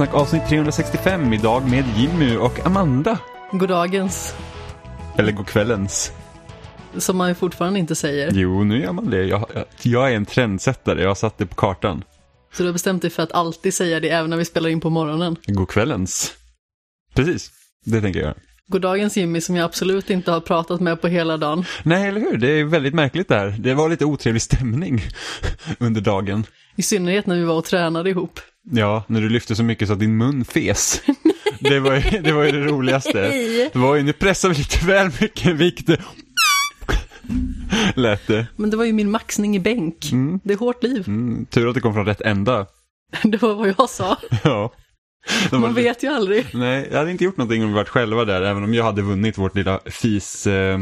Spelsnack avsnitt 365 idag med Jimmy och Amanda. Goddagens, Eller god kvällens. som man fortfarande inte säger. Jo, nu gör man det. Jag, jag, jag är en trendsättare, jag har satt det på kartan. Så du har bestämt dig för att alltid säga det även när vi spelar in på morgonen. God kvällens. Precis, det tänker jag. Goddagens Jimmy som jag absolut inte har pratat med på hela dagen. Nej, eller hur? Det är väldigt märkligt det här. Det var lite otrevlig stämning under dagen. I synnerhet när vi var och tränade ihop. Ja, när du lyfte så mycket så att din mun fes. Det var ju det, var ju det roligaste. Det var ju, nu pressar vi lite väl mycket vikt. Lät det. Men det var ju min maxning i bänk. Det är hårt liv. Mm, tur att det kom från rätt ända. Det var vad jag sa. Ja. De Man var- vet ju aldrig. Nej, jag hade inte gjort någonting om vi varit själva där, även om jag hade vunnit vårt lilla fis... Eh,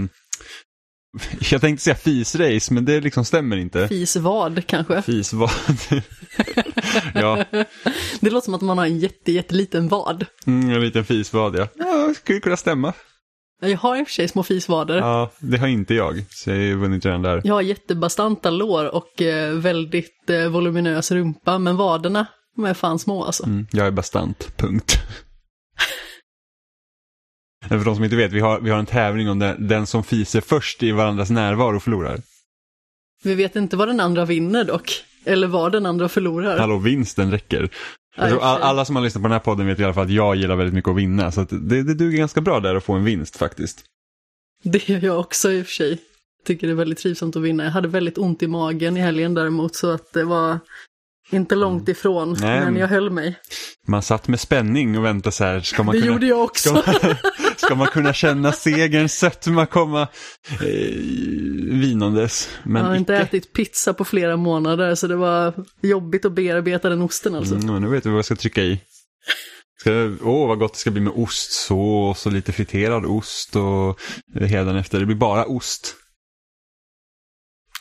jag tänkte säga fisrace, men det liksom stämmer inte. Fis vad kanske. Fis vad? Ja, Det låter som att man har en jätte, jätteliten vad. mm, en liten fisvad ja. Ja, skulle kunna stämma. Jag har i och för sig små fisvader. Ja, det har inte jag, så jag har vunnit redan där. Jag har jättebastanta lår och eh, väldigt eh, voluminös rumpa, men vaderna de är fan små alltså. Mm, jag är bastant, punkt. För de som inte vet, vi har, vi har en tävling om den, den som fiser först i varandras närvaro förlorar. Vi vet inte vad den andra vinner dock. Eller vad den andra förlorar. Hallå, vinsten räcker. Jag tror Ja, i och för all, sig. alla som har lyssnat på den här podden vet i alla fall att jag gillar väldigt mycket att vinna. Så att det, det duger ganska bra där att få en vinst faktiskt. Det gör jag också i och för sig. Tycker det är väldigt trivsamt att vinna. Jag hade väldigt ont i magen i helgen däremot så att det var inte långt ifrån. Mm. Nej, men jag höll mig. Man satt med spänning och väntade så här, ska man Det kunna... gjorde jag också. Ska man, ska man kunna känna segerns sötma komma eh, vinandes? Men jag har inte icke. ätit pizza på flera månader så det var jobbigt att bearbeta den osten alltså. Mm, nu vet vi vad jag ska trycka i. Åh, vad gott det ska bli med ostsås och lite friterad ost och efter. Det blir bara ost.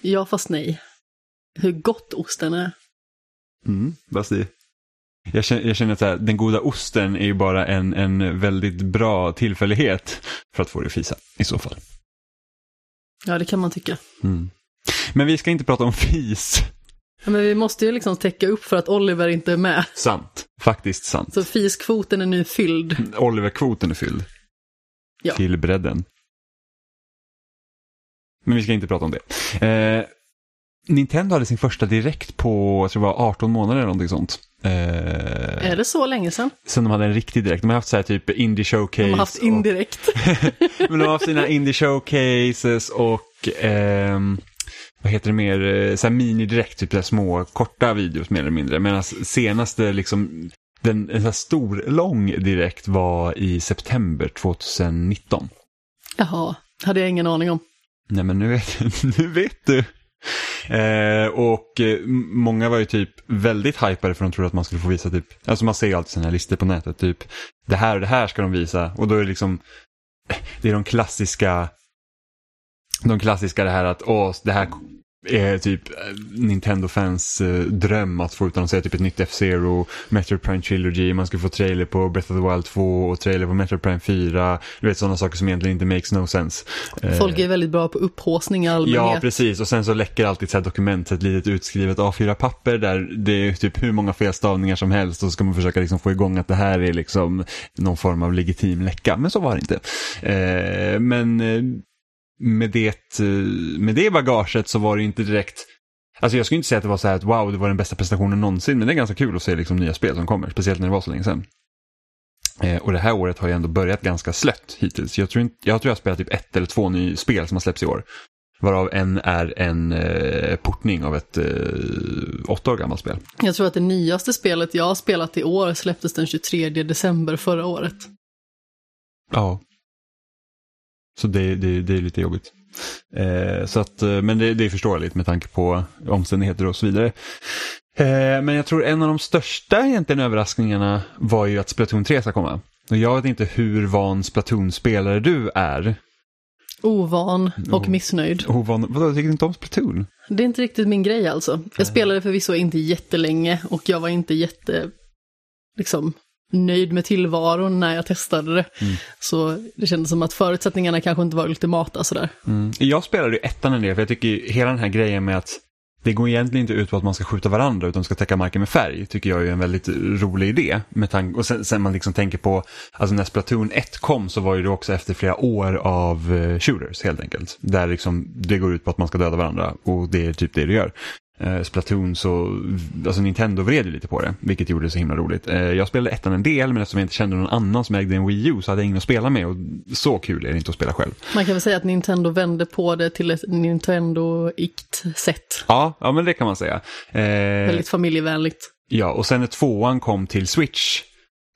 Ja fast nej. Hur gott osten är. Mm, Basti. Jag känner, jag känner att här, den goda osten är ju bara en, en väldigt bra tillfällighet för att få det att fisa i så fall. Ja det kan man tycka. Mm. Men vi ska inte prata om fis. Ja, men vi måste ju liksom täcka upp för att Oliver inte är med. Sant. Faktiskt sant. Så fiskvoten är nu fylld. Oliverkvoten är fylld. Ja. Till bredden. Men vi ska inte prata om det. Eh, Nintendo hade sin första direkt på, jag tror det var 18 månader eller någonting sånt. Eh, Är det så länge sedan? sen de hade en riktig direkt. De har haft så här typ indie showcase. De har haft och- indirekt. Men de har haft sina indie showcases och ehm, vad heter det mer, Eh, så här mini-direkt, typ så små korta videos mer eller mindre. Medan senaste liksom, den, en så här stor, lång direkt var i september 2019. Jaha, hade jag ingen aning om. Nej men nu vet, nu vet du. Eh, och eh, många var ju typ väldigt hypade för de trodde att man skulle få visa typ, alltså man ser ju alltid sina listor på nätet, typ det här och det här ska de visa. Och då är det liksom, eh, det är de klassiska, de klassiska det här att åh, det här är typ eh, Nintendo-fans eh, dröm att få utannonsera typ ett nytt F-Zero, Metroid Prime Trilogy, man ska få trailer på Breath of the Wild 2 och trailer på Metroid Prime 4. Du vet sådana saker som egentligen inte makes no sense. Eh, Folk är väldigt bra på upphaussning i allmänhet. Ja, precis. Och sen så läcker alltid så här dokument, ett litet utskrivet A4-papper där det är typ hur många felstavningar som helst och så ska man försöka liksom få igång att det här är liksom någon form av legitim läcka. Men så var det inte. Men med det, eh, med det bagaget så var det inte direkt Alltså jag skulle inte säga att det var så här att wow, det var den bästa prestationen någonsin, men det är ganska kul att se liksom nya spel som kommer, speciellt när det var så länge sedan. Eh, och det här året har ju ändå börjat ganska slött hittills. Jag tror, inte, jag tror jag har spelat typ ett eller två nya spel som har släppts i år. Varav en är en eh, portning av ett eh, åtta år gammalt spel. Jag tror att det nyaste spelet jag har spelat i år släpptes den 23 december förra året. Ja. Så det, det, det är lite jobbigt. Eh, så att, eh, men det, det är förståeligt med tanke på omständigheter och så vidare. Eh, men jag tror en av de största egentligen överraskningarna var ju att Splatoon 3 ska komma. Och jag vet inte hur van Splatoon-spelare du är. Ovan och missnöjd. Ovan, vadå, tycker du inte om Splatoon? Det är inte riktigt min grej alltså. Jag spelade förvisso inte jättelänge och jag var inte jätte, liksom, nöjd med tillvaron när jag testade det. Så det kändes som att förutsättningarna kanske inte var ultimata sådär. Mm. Jag spelade ju ettan en del, för jag tycker hela den här grejen med att det går egentligen inte ut på att man ska skjuta varandra utan ska täcka marken med färg. tycker jag är en väldigt rolig idé. Med tank- och sen, sen man liksom tänker på, alltså när Splatoon 1 kom så var ju det också efter flera år av uh, shooters helt enkelt. Där liksom det går ut på att man ska döda varandra och det är typ det det gör. Uh, Splatoon så, alltså Nintendo vred ju lite på det, vilket gjorde det så himla roligt. Uh, jag spelade ettan en del, men eftersom jag inte kände någon annan som ägde en Wii U så hade jag ingen att spela med och så kul är det inte att spela själv. Man kan väl säga att Nintendo vände på det till ett Nintendo-ikt sätt. Ja, ja men det kan man säga. Uh, Väldigt familjevänligt. Ja, och sen när tvåan kom till Switch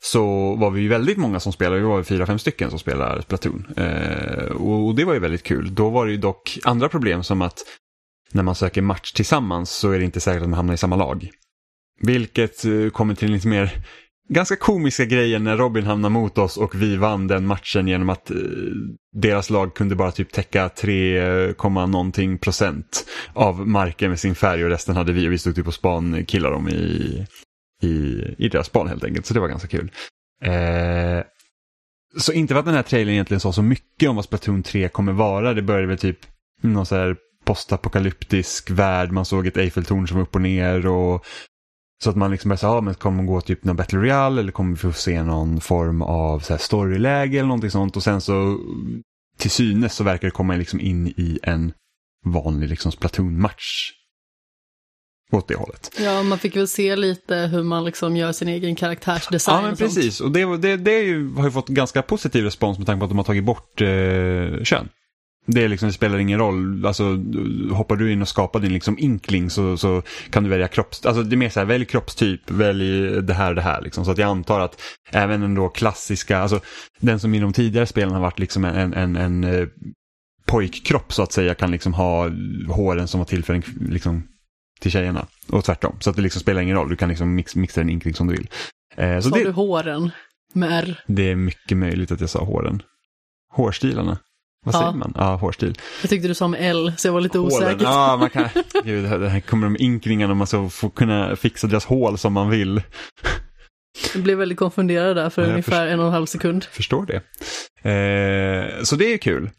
så var vi ju väldigt många som spelade, vi var fyra, fem stycken som spelade Splatoon. och det var ju väldigt kul. Då var det ju dock andra problem som att när man söker match tillsammans så är det inte säkert att man hamnar i samma lag. Vilket eh, kommer till lite mer ganska komiska grejer när Robin hamnar mot oss och vi vann den matchen genom att eh, deras lag kunde bara typ täcka 3, eh, någonting procent av marken med sin färg och resten hade vi och vi stod typ och span killar dem i, i, i deras span helt enkelt. Så det var ganska kul. Eh, så inte för att den här trailern egentligen sa så mycket om vad Splatoon 3 kommer vara. Det började väl typ någon så här postapokalyptisk värld. Man såg ett Eiffeltorn som var upp och ner. Och, så att man liksom började säga, ja, men kommer man gå typ någon Battle Royale eller kommer vi få se någon form av så här, storyläge eller någonting sånt. Och sen så till synes så verkar det komma liksom in i en vanlig liksom Splatoon-match. Åt det hållet. Ja, man fick väl se lite hur man liksom gör sin egen karaktärsdesign. Ja, men och sånt. precis. Och det, det, det har ju fått ganska positiv respons med tanke på att de har tagit bort eh, kön. Det, liksom, det spelar ingen roll. Alltså, hoppar du in och skapar din liksom inkling så, så kan du välja kropps... Alltså det är mer så här, välj kroppstyp, välj det här och det här. Liksom. Så att jag antar att även den då klassiska, alltså den som i de tidigare spelen har varit liksom en, en, en, eh, pojkkropp så att säga kan liksom ha håren som var till för en, liksom, till tjejerna. Och tvärtom. Så att det liksom spelar ingen roll, du kan liksom mix, mixa din inkling som du vill. Eh, så Sa det, du håren med R? det är mycket möjligt att jag sa håren. Hårstilarna. Vad Ja. säger man? Ja, hårstil. Jag tyckte du sa med L, så jag var lite Hålen. osäker. Ja, man kan... Gud, det här- kommer de inkringarna och man ska få kunna fixa deras hål som man vill. Jag blev väldigt konfunderad där för Ja, ungefär en och en halv sekund. Förstår det. Eh, så det är kul.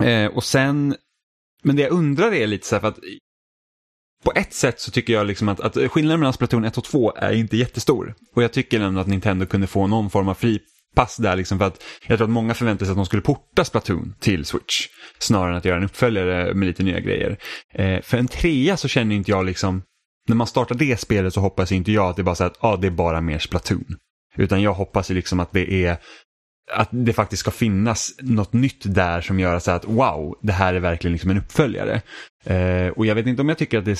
Eh, och sen, men det jag undrar är lite så här för att på ett sätt så tycker jag liksom att, att skillnaden mellan Splatoon 1 och 2 är inte jättestor. Och jag tycker ändå att Nintendo kunde få någon form av Pass där liksom för att jag tror att många förväntade sig att de skulle porta Splatoon till Switch. Snarare än att göra en uppföljare med lite nya grejer. Eh, för en trea så känner inte jag liksom, när man startar det spelet så hoppas inte jag att det är bara så att ah, det är bara mer Splatoon. Utan jag hoppas ju liksom att det är att det faktiskt ska finnas något nytt där som gör så att wow, det här är verkligen liksom en uppföljare. Eh, och jag vet inte om jag tycker att det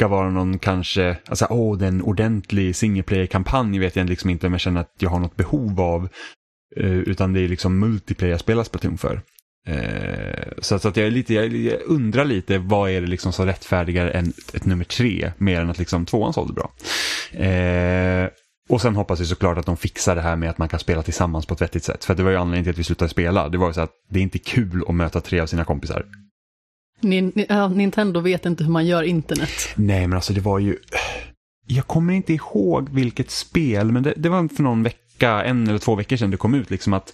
ska vara någon kanske, alltså åh, det är en ordentlig single player-kampanj vet jag liksom inte om jag känner att jag har något behov av. Eh, utan det är liksom multiplayer jag spelar Splatoon för. Eh, så, så att jag, är lite, jag, undrar lite vad är det liksom som rättfärdigar än ett nummer tre mer än att liksom tvåan sålde bra. Eh, och sen hoppas vi såklart att de fixar det här med att man kan spela tillsammans på ett vettigt sätt. För det var ju anledningen till att vi slutade spela. Det var ju så att det är inte kul att möta tre av sina kompisar. Ni- ja, Nintendo vet inte hur man gör internet. Nej, men alltså det var ju... Jag kommer inte ihåg vilket spel, men det, det var för någon vecka, en eller två veckor sedan det kom ut, liksom att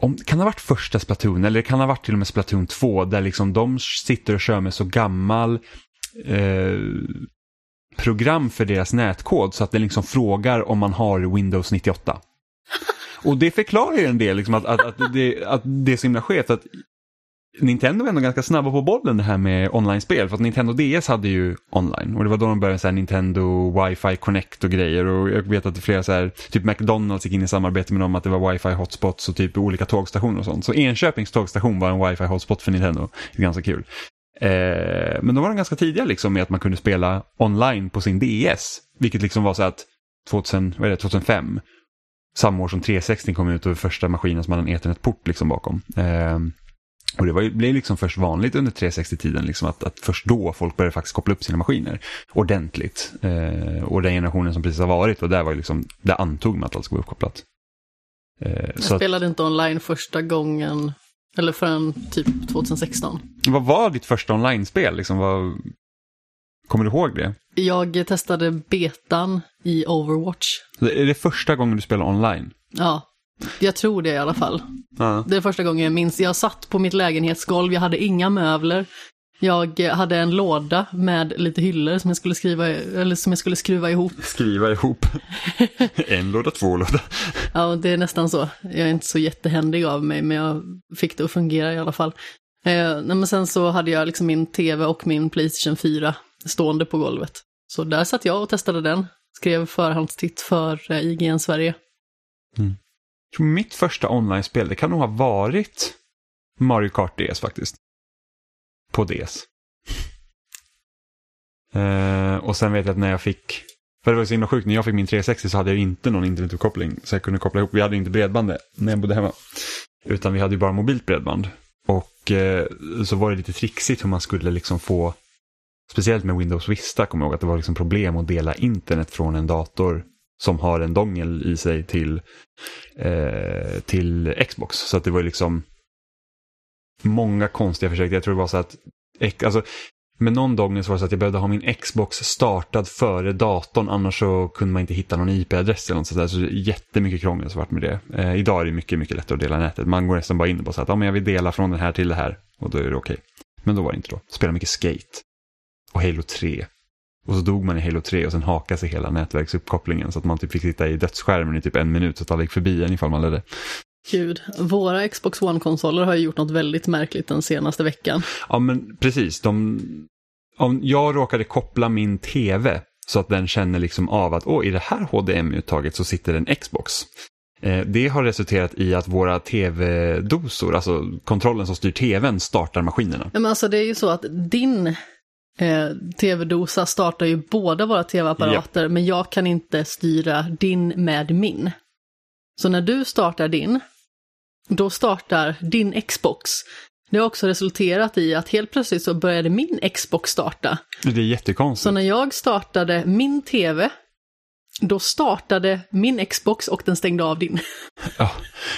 om, kan det ha varit första Splatoon eller kan det ha varit till och med Splatoon 2 där liksom de sitter och kör med så gammal eh, program för deras nätkod så att den liksom frågar om man har Windows 98. Och det förklarar ju en del, liksom, att, att, att, det, att det är så himla skevt. Att Nintendo var ändå ganska snabba på bollen det här med online-spel. För att Nintendo DS hade ju online. Och det var då de började med Nintendo Wi-Fi Connect och grejer. Och jag vet att det flera så här, typ McDonalds gick in i samarbete med dem att det var Wi-Fi hotspots och typ olika tågstationer och sånt. Så Enköpings tågstation var en Wi-Fi hotspot för Nintendo. Det är ganska kul. Eh, men då var de ganska tidiga liksom med att man kunde spela online på sin DS. Vilket liksom var så att 2000, vad är det, 2005, samma år som 360 kom ut och första maskinen som hade en ethernet-port liksom bakom. Eh, och det var blev liksom först vanligt under 360-tiden liksom att, att först då folk började faktiskt koppla upp sina maskiner ordentligt. Eh, och den generationen som precis har varit och där var ju liksom, där antog man att allt skulle vara uppkopplat. Eh, Jag så att, spelade inte online första gången, eller förrän typ 2016. vad var ditt första online-spel? Liksom, vad, kommer du ihåg det? Jag testade betan i Overwatch. Är det första gången du spelar online? Ja, jag tror det i alla fall. Ja. Det är första gången jag minns. Jag satt på mitt lägenhetsgolv, jag hade inga möbler. Jag hade en låda med lite hyllor som jag skulle, skriva, eller som jag skulle skruva ihop. Skriva ihop. en låda, två låda. Ja, det är nästan så. Jag är inte så jättehändig av mig, men jag fick det att fungera i alla fall. Eh, men sen så hade jag liksom min tv och min Playstation 4 stående på golvet. Så där satt jag och testade den. Skrev förhandstitt för eh, IGN Sverige. Mm. Mitt första online-spel, det kan nog ha varit Mario Kart DS faktiskt. På DS. uh, eh, och sen vet jag att när jag fick, för det var så himla sjukt, när jag fick min 360 så hade jag inte någon internetuppkoppling. Så jag kunde koppla ihop, vi hade inte bredband när jag bodde hemma. Utan vi hade ju bara mobilt bredband. Och uh, så var det lite trixigt hur man skulle liksom få, speciellt med Windows Vista, kommer jag ihåg att det var liksom problem att dela internet från en dator som har en dongel i sig till, eh, till Xbox. Så att det var liksom många konstiga försök. Jag tror det var så att, alltså, med någon dongel så var det så att jag behövde ha min Xbox startad före datorn, annars så kunde man inte hitta någon IP-adress eller något sånt där. Så jättemycket krångel som varit med det. Eh, idag är det mycket, mycket lättare att dela nätet. Man går nästan bara in och bara så att ja, men jag vill dela från den här till det här och då är det okej. Okay. Men då var det inte då. Spela mycket Skate och Halo 3 och så dog man i Halo 3 och sen hakade sig hela nätverksuppkopplingen så att man typ fick sitta i dödsskärmen i typ en minut så att alla gick förbi en ifall man ledde. Gud, våra Xbox One-konsoler har ju gjort något väldigt märkligt den senaste veckan. Ja men precis, de, om jag råkade koppla min tv så att den känner liksom av att åh, i det här HDMI-uttaget så sitter en Xbox. Eh, det har resulterat i att våra tv-dosor, alltså kontrollen som styr tvn, startar maskinerna. Men alltså det är ju så att din eh, tv-dosa startar ju båda våra tv-apparater, ja. men jag kan inte styra din med min. Så när du startar din, då startar din Xbox. Det har också resulterat i att helt plötsligt så började min Xbox starta. Det är jättekonstigt. Så när jag startade min tv, då startade min Xbox och den stängde av din. Ja,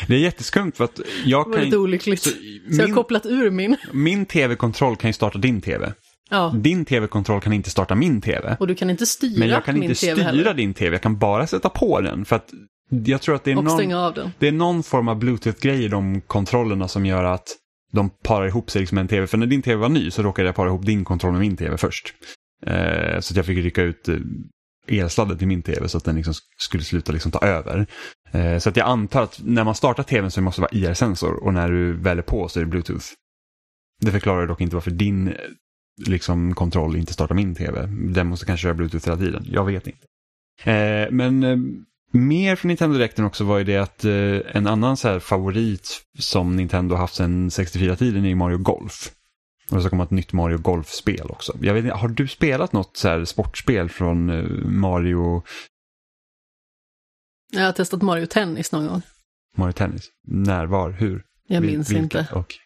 det är jätteskumt för att jag kan... Det var lite olyckligt. Så, min, så jag har kopplat ur min. Min tv-kontroll kan ju starta din tv. Ja. Din tv-kontroll kan inte starta min tv. Och du kan inte styra min Men jag kan inte styra heller. din tv, jag kan bara sätta på den. För att jag tror att det är, någon, det är någon form av bluetooth-grej i de kontrollerna som gör att de parar ihop sig liksom en tv. För när din tv var ny så råkade jag para ihop din kontroll med min tv först. Eh, så att jag fick rycka ut eh, elsladden till min tv så att den liksom skulle sluta liksom ta över. Eh, så att jag antar att när man startar tvn så måste det vara IR-sensor och när du väl är på så är det bluetooth. Det förklarar dock inte varför din liksom, kontroll inte startar min tv. Den måste kanske köra bluetooth hela tiden. Jag vet inte. Eh, men eh, mer från Nintendo Directen också var ju det att eh, en annan så här favorit som Nintendo haft sedan 64-tiden är Mario Golf. Och så kommer ett nytt Mario Golf-spel också. Jag vet inte, har du spelat något så här sportspel från eh, Mario? Jag har testat Mario Tennis någon gång. Mario Tennis? När, var, hur? Jag minns Vilka? inte. Okay.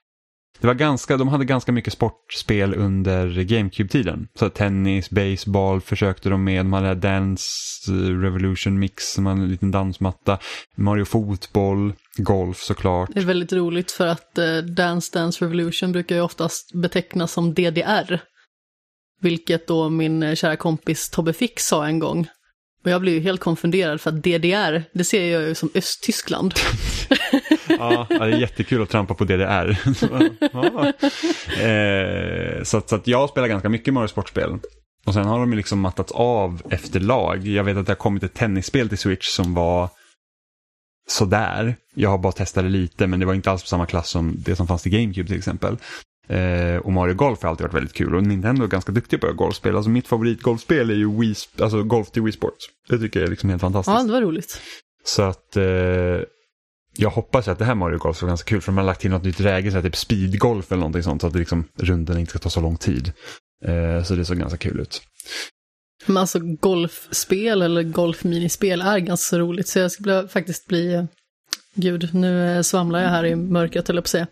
Det var ganska, de hade ganska mycket sportspel under GameCube-tiden. Så tennis, baseball försökte de med. De hade Dance eh, Revolution Mix, som en liten dansmatta. Mario Fotboll, golf såklart. Det är väldigt roligt för att eh, Dance Dance Revolution brukar ju oftast betecknas som DDR. Vilket då min eh, kära kompis Tobbe Fix sa en gång. Och jag blev ju helt konfunderad för att DDR, det ser jag ju som Östtyskland. ja, det är jättekul att trampa på DDR. ja. eh, så, att, så att jag spelar ganska mycket Mario Sportspel. Och sen har de liksom mattats av efter lag. Jag vet att det har kommit ett tennisspel till Switch som var sådär. Jag har bara testat det lite men det var inte alls på samma klass som det som fanns till GameCube till exempel. Eh, och Mario Golf har alltid varit väldigt kul och Nintendo är ganska duktiga på golfspel. Alltså mitt favoritgolfspel är ju Wii, alltså Golf till Wii Sports. Det tycker jag är liksom helt fantastiskt. Ja, det var roligt. Så att eh, jag hoppas att det här Mario Golf ska vara ganska kul för de har lagt till något nytt läge, så här, typ speedgolf eller någonting sånt så att det liksom, runden inte ska ta så lång tid. Eh, så det såg ganska kul ut. Men alltså golfspel eller golfminispel är ganska roligt så jag skulle faktiskt bli, gud nu svamlar jag här i mörkret jag på att säga.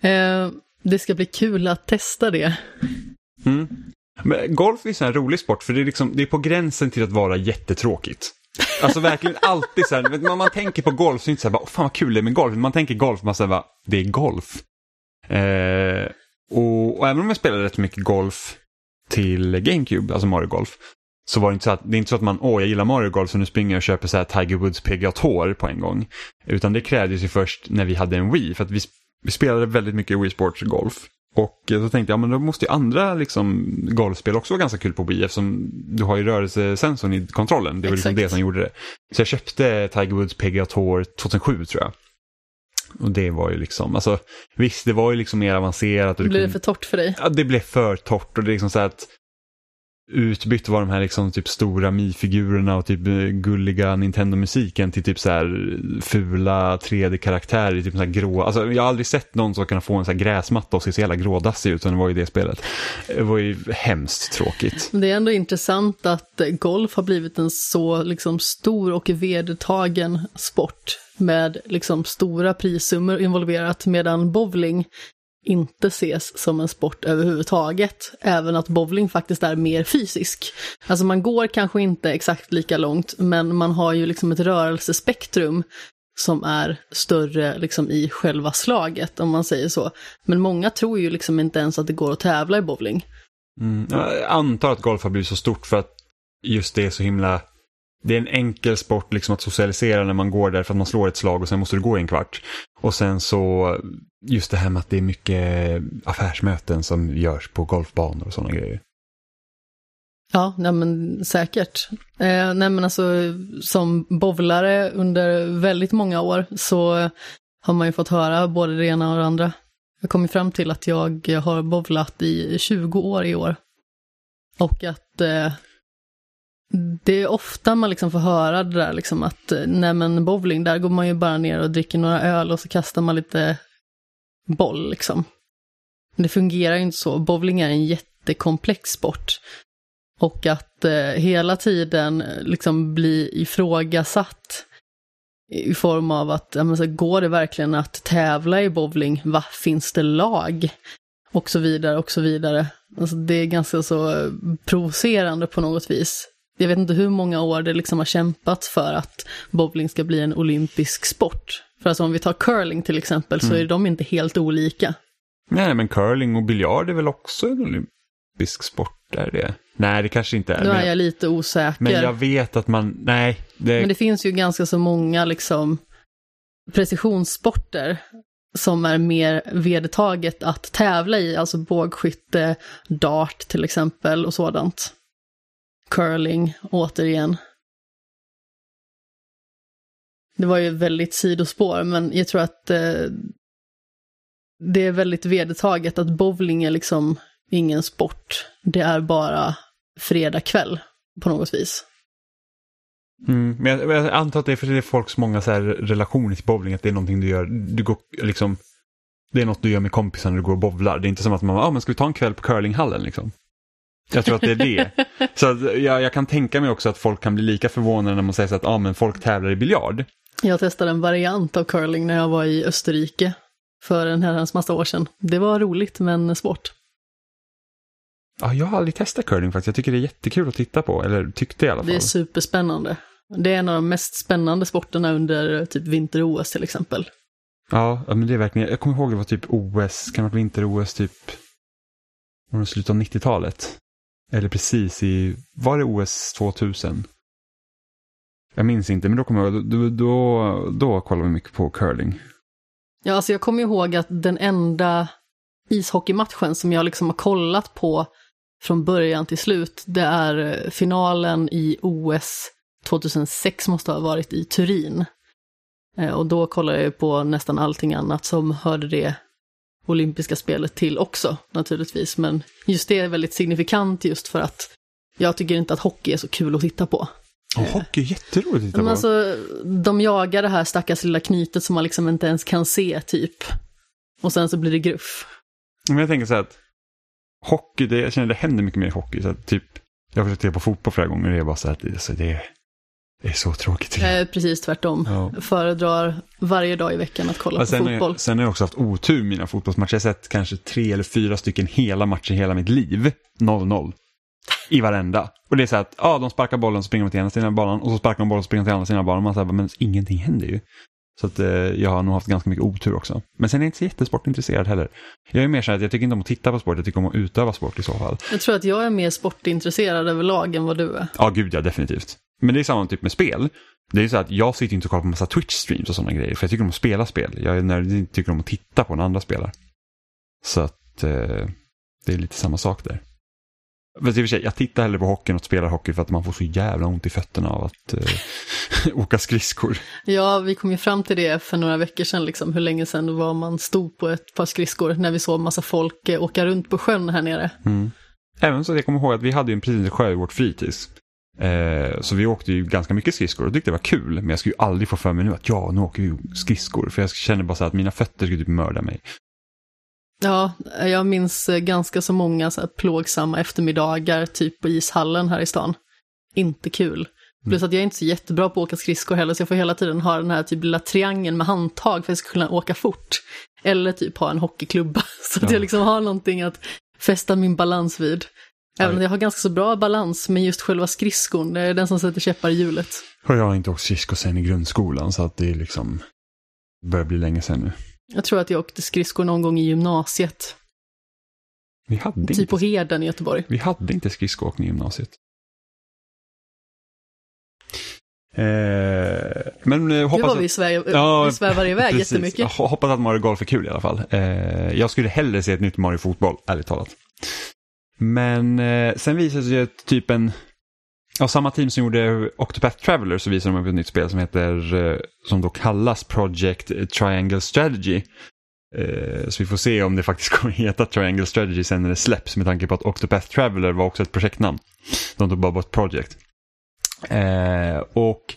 Eh, det ska bli kul att testa det. Mm. Men golf är en rolig sport för det är, liksom, det är på gränsen till att vara jättetråkigt. Alltså verkligen alltid så här, när man tänker på golf så är det inte så här, bara, fan vad kul det är med golf. Man tänker golf, man säger bara, det är golf. Eh, och, och, även om jag spelade rätt mycket golf till GameCube, alltså Mario Golf, så var det inte så att, det är inte så att man, åh jag gillar Mario Golf så nu springer jag och köper så här Tiger Woods PGA Tour på en gång. Utan det krävdes ju först när vi hade en Wii, för att vi, vi spelade väldigt mycket Wii Sports Golf. Och då tänkte jag, men då måste ju andra liksom, golfspel också vara ganska kul på Wii eftersom du har ju rörelsesensorn i kontrollen. Det var liksom det som gjorde det. Så jag köpte Tiger Woods PGA Tour 2007 tror jag. Och det var ju liksom, alltså visst det var ju liksom mer avancerat. Och blev kunde... det för torrt för dig? Ja, det blev för torrt och det är liksom så att utbytt var de här liksom typ stora Mi-figurerna och typ eh, gulliga Nintendo-musiken till typ så här eh, fula 3D-karaktärer typ så här grå. Alltså jag har aldrig sett någon som kan få en så här gräsmatta och se så jävla grådassig ut utan det var ju det spelet. Det var ju hemskt tråkigt. Det är ändå intressant att eh, golf har blivit en så liksom stor och vedertagen sport med liksom stora prissummor involverat medan bowling inte ses som en sport överhuvudtaget, även att bowling faktiskt är mer fysisk. Alltså man går kanske inte exakt lika långt, men man har ju liksom ett rörelsespektrum som är större liksom i själva slaget, om man säger så. Men många tror ju liksom inte ens att det går att tävla i bowling. Mm, jag antar att golf har blivit så stort för att just det är så himla det är en enkel sport liksom att socialisera när man går där för att man slår ett slag och sen måste du gå en kvart. Och sen så just det här med att det är mycket affärsmöten som görs på golfbanor och sådana grejer. Ja, nej men säkert. Eh, nej men alltså som bowlare under väldigt många år så har man ju fått höra både det ena och det andra. Jag kom fram till att jag har bowlat i 20 år i år. Och att eh, det är ofta man liksom får höra det där liksom att eh, nej men bowling, där går man ju bara ner och dricker några öl och så kastar man lite boll liksom. Men det fungerar ju inte så. Bowling är en jättekomplex sport. Och att eh, hela tiden eh, liksom bli ifrågasatt i form av att, ja, men så går det verkligen att tävla i bowling? Va, finns det lag? Och så vidare och så vidare. Alltså det är ganska så eh, provocerande på något vis jag vet inte hur många år det liksom har kämpat för att bowling ska bli en olympisk sport. För alltså om vi tar curling till exempel mm. så är de inte helt olika. Nej, men curling och biljard är väl också en olympisk sport? Är det? Nej, det kanske inte är. Nu är jag lite osäker. Men jag vet att man, nej. Det... Men det finns ju ganska så många liksom precisionssporter som är mer vedertaget att tävla i, alltså bågskytte, dart till exempel och sådant curling återigen. Det var ju väldigt sidospår, men jag tror att eh, det är väldigt vedertaget att bowling är liksom ingen sport. Det är bara fredag kväll på något vis. Mm, men jag, jag, antar att det är för det är folks många så här relationer till bowling, att det är någonting du gör, du går liksom, det är något du gör med kompisar när du går och bowlar. Det är inte som att man, ja ah, men ska vi ta en kväll på curlinghallen liksom? Jag tror att det är det. Så jag, jag, kan tänka mig också att folk kan bli lika förvånade när man säger så att ah, men folk tävlar i biljard. Jag testade en variant av curling när jag var i Österrike för en herrans massa år sedan. Det var roligt men svårt. Ja, jag har aldrig testat curling faktiskt. Jag tycker det är jättekul att titta på, eller tyckte i alla fall. Det är superspännande. Det är en av de mest spännande sporterna under typ vinter-OS till exempel. Ja, men det är verkligen, jag kommer ihåg det var typ OS, kan det vara vinter-OS typ, var det slutet av 90-talet? Eller precis i, var det OS 2000? Jag minns inte, men då kommer jag då, då, då kollar vi mycket på curling. Ja, alltså jag kommer ihåg att den enda ishockeymatchen som jag liksom har kollat på från början till slut, det är eh, finalen i OS 2006 måste ha varit i Turin. Eh, och då kollade jag på nästan allting annat som hörde det olympiska spelet till också naturligtvis. Men just det är väldigt signifikant just för att jag tycker inte att hockey är så kul att titta på. Och hockey är jätteroligt att titta på. Men alltså, de jagar det här stackars lilla knytet som man liksom inte ens kan se typ. Och sen så blir det gruff. Men jag tänker så här att hockey, det, jag känner det händer mycket mer i hockey. Så att typ, jag har försökt titta på fotboll flera gånger och det är bara så att det, alltså, det, det är så tråkigt. Jag är precis tvärtom. Ja. Föredrar varje dag i veckan att kolla ja, på fotboll. Är, sen har jag också haft otur mina fotbollsmatcher. Jag har sett kanske tre eller fyra stycken hela matcher i hela mitt liv. 0-0. I varenda. Och det är så att ja, de sparkar bollen och springer till ena sidan av banan och så sparkar de bollen och springer till andra sidan av banan. Man säger men ingenting händer ju. Så att eh, jag har nog haft ganska mycket otur också. Men sen är jag inte så jättesportintresserad heller. Jag är mer så att jag tycker inte om att titta på sport, jag tycker om att utöva sport i så fall. Jag tror att jag är mer sportintresserad överlag än vad du är. Ja, gud ja, definitivt. Men det är samma typ med spel. Det är så att jag sitter inte och kollar på massa Twitch-streams och sådana grejer. För jag tycker om att spela spel. Jag är när jag tycker om att titta på när andra spelar. Så att eh, det är lite samma sak där. Fast i och för sig, jag tittar hellre på hockeyn och spelar hockey för att man får så jävla ont i fötterna av att eh, åka skridskor. Ja, vi kom ju fram till det för några veckor sedan, liksom, hur länge sedan var man stod på ett par skridskor när vi såg massa folk eh, åka runt på sjön här nere. Mm. Även så att jag kommer ihåg att vi hade ju en precis sjö i vårt fritids. Eh, så vi åkte ju ganska mycket skridskor och tyckte det var kul. Men jag skulle ju aldrig få för mig nu att ja, nu åker vi skridskor. För jag känner bara så att mina fötter skulle typ mörda mig. Ja, jag minns eh, ganska så många så här plågsamma eftermiddagar, typ på ishallen här i stan. Inte kul. Plus att jag är inte så jättebra på att åka skridskor heller, så jag får hela tiden ha den här typ lilla triangeln med handtag för att jag ska kunna åka fort. Eller typ ha en hockeyklubba, så att Ja. jag liksom har någonting att fästa min balans vid. Även om jag har ganska så bra balans, men just själva skridskon, det är den som sätter käppar i hjulet. Och jag har inte åkt skridskor sen i grundskolan så att det är liksom börjar bli länge sedan nu. Jag tror att jag åkte skridskor någon gång i gymnasiet, Vi hade, typ inte, på Heden i Göteborg. vi hade inte skridskoåkning i gymnasiet. Eh, men eh, Nu hoppas var att... vi i Sverige, Ja, vi svävar iväg Precis. jättemycket. Jag hoppas att Mario Golf är kul i alla fall. Eh, jag skulle hellre se ett nytt Mario Fotboll, ärligt talat. Men eh, sen visade sig att typ en... Av samma team som gjorde Octopath Traveler så visade de upp ett nytt spel som heter, eh, som då kallas Project Triangle Strategy. Eh, så vi får se om det faktiskt kommer heta Triangle Strategy sen när det släpps med tanke på att Octopath Traveler var också ett projektnamn. De tog bara bort Project. Eh, och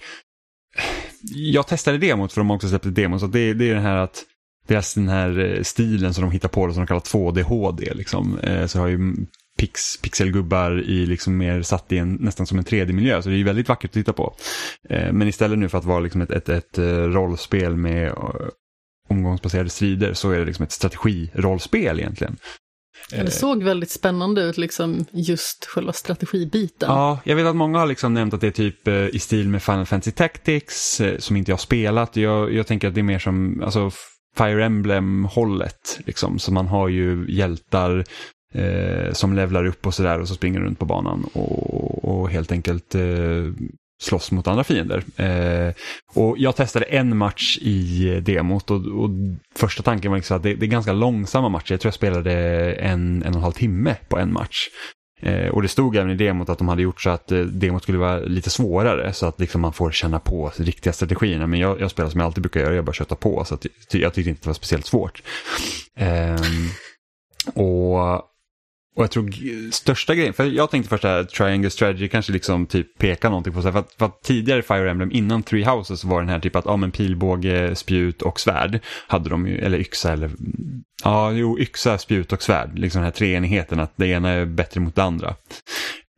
jag testade demot för de har också släppt ett demo. Så det, det är den här att deras den här stilen som de hittar på, det som de kallar 2D-HD. Liksom. Eh, så det har ju pix, pixelgubbar i liksom mer satt i en, nästan som en 3D-miljö. Så det är väldigt vackert att titta på. Eh, men istället nu för att vara liksom ett, ett, ett eh, rollspel med eh, omgångsbaserade strider så är det liksom ett strategirollspel egentligen. Det såg väldigt spännande ut, liksom just själva strategibiten. Ja, jag vet att många har liksom nämnt att det är typ i stil med Final Fantasy Tactics som inte jag har spelat. Jag, jag tänker att det är mer som alltså, Fire Emblem-hållet. Liksom. Så man har ju hjältar eh, som levlar upp och sådär och så springer runt på banan och, och helt enkelt eh, slåss mot andra fiender. Eh, och jag testade en match i demot och, och första tanken var liksom att det, det är ganska långsamma matcher. Jag tror jag spelade en, en och en halv timme på en match. Eh, och det stod även i demot att de hade gjort så att eh, demot skulle vara lite svårare så att liksom man får känna på riktiga strategierna. Men jag, jag spelar som jag alltid brukar göra, jag bara köttar på. Så att, ty, jag tyckte inte det var speciellt svårt. Eh, och, och jag tror största grejen, för jag tänkte först att Triangle Strategy kanske liksom typ pekar någonting på sig. För att, för att tidigare Fire Emblem, innan Three Houses, så var den här typ att ja, men pilbåge, spjut och svärd hade de ju, eller yxa eller Ja, jo, yxa, spjut och svärd. Liksom den här treenigheten, att det ena är bättre mot det andra.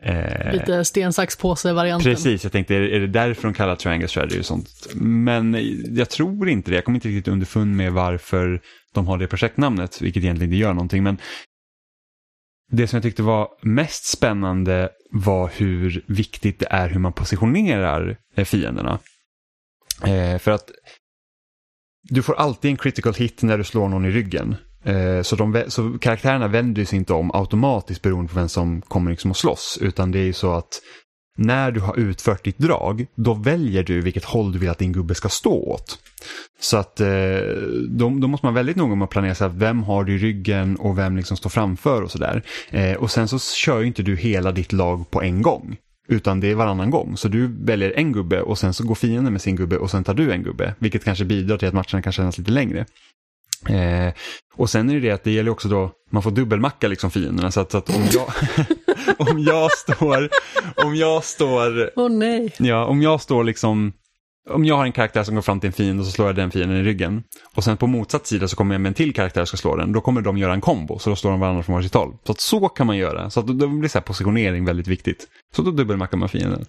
Eh, Lite sten, sax, påse-varianten. Precis, jag tänkte, är det därför de kallar Triangle Strategy och sånt? Men jag tror inte det. Jag kommer inte riktigt underfund med varför de har det projektnamnet, vilket egentligen inte gör någonting. Men det som jag tyckte var mest spännande var hur viktigt det är hur man positionerar eh, fienderna. Eh, för att du får alltid en critical hit när du slår någon i ryggen. Eh, så, de, så karaktärerna vänder sig inte om automatiskt beroende på vem som kommer liksom att slåss. Utan det är ju så att när du har utfört ditt drag, då väljer du vilket håll du vill att din gubbe ska stå åt. Så att eh, då, då måste man väldigt noga med att planera sig vem har du i ryggen och vem liksom står framför och sådär. Eh, och sen så kör ju inte du hela ditt lag på en gång. Utan det är varannan gång. Så du väljer en gubbe och sen så går fienden med sin gubbe och sen tar du en gubbe. Vilket kanske bidrar till att matcherna kan kännas lite längre. Eh, och sen är det det att det gäller också då, man får dubbelmacka liksom fienderna. Så att, så att om, jag, om jag står, om jag står, Åh nej. ja, om jag står liksom, om jag har en karaktär som går fram till en fiende och så slår jag den fienden i ryggen. Och sen på motsatt sida så kommer jag med en till karaktär och ska slå den. Då kommer de göra en kombo, så då slår de varandra från varsitt håll. Så att så kan man göra. Så att då, då blir så här positionering väldigt viktigt. Så då dubbelmackar man fienden.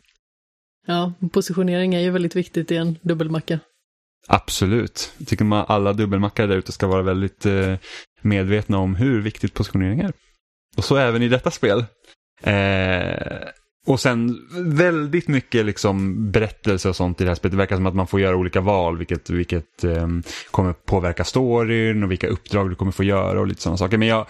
Ja, positionering är ju väldigt viktigt i en dubbelmacka. Absolut. Jag tycker man alla dubbelmackare där ute ska vara väldigt eh, medvetna om hur viktigt positionering är. Och så även i detta spel. Eh, och sen väldigt mycket liksom berättelse och sånt i det här spelet. Det verkar som att man får göra olika val, vilket, vilket eh, kommer påverka storyn och vilka uppdrag du kommer få göra och lite sådana saker. Men jag,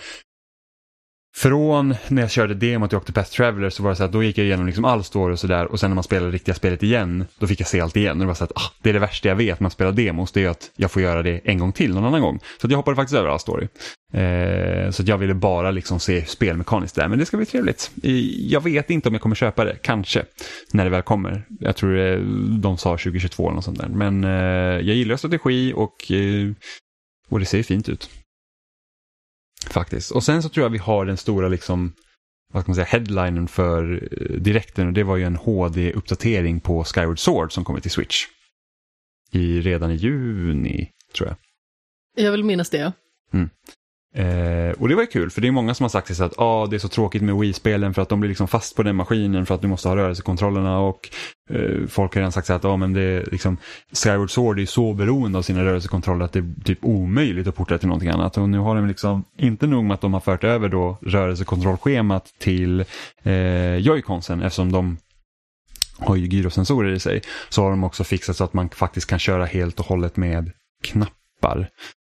från när jag körde demot i Octopath Traveler så var det så att då gick jag igenom liksom all story och sådär och sen när man spelade riktiga spelet igen då fick jag se allt igen och det var så att ah, det är det värsta jag vet när man spelar demos det är att jag får göra det en gång till någon annan gång. Så jag hoppade faktiskt över all story. Eh, så jag ville bara liksom se spelmekaniskt där men det ska bli trevligt. Jag vet inte om jag kommer köpa det, kanske, när det väl kommer. Jag tror det, de sa 2022 eller något sånt där. Men eh, jag gillar strategi och, eh, och det ser fint ut. Faktiskt. Och sen så tror jag vi har den stora liksom, vad ska man säga, headlinen för eh, direkten och det var ju en HD-uppdatering på Skyward Sword som kommer till Switch. I, redan i juni, tror jag. Jag vill minnas det. Mm. Eh, och det var ju kul, för det är många som har sagt att ah, det är så tråkigt med Wii-spelen för att de blir liksom fast på den maskinen för att du måste ha rörelsekontrollerna och Eh, folk har redan sagt att ja, men det är liksom, Skyward Sword är så beroende av sina rörelsekontroller att det är typ omöjligt att porta till någonting annat. Och nu har de liksom, inte nog med att de har fört över då rörelsekontrollschemat till eh, Joy-Consen eftersom de har ju gyrosensorer i sig, så har de också fixat så att man faktiskt kan köra helt och hållet med knappar.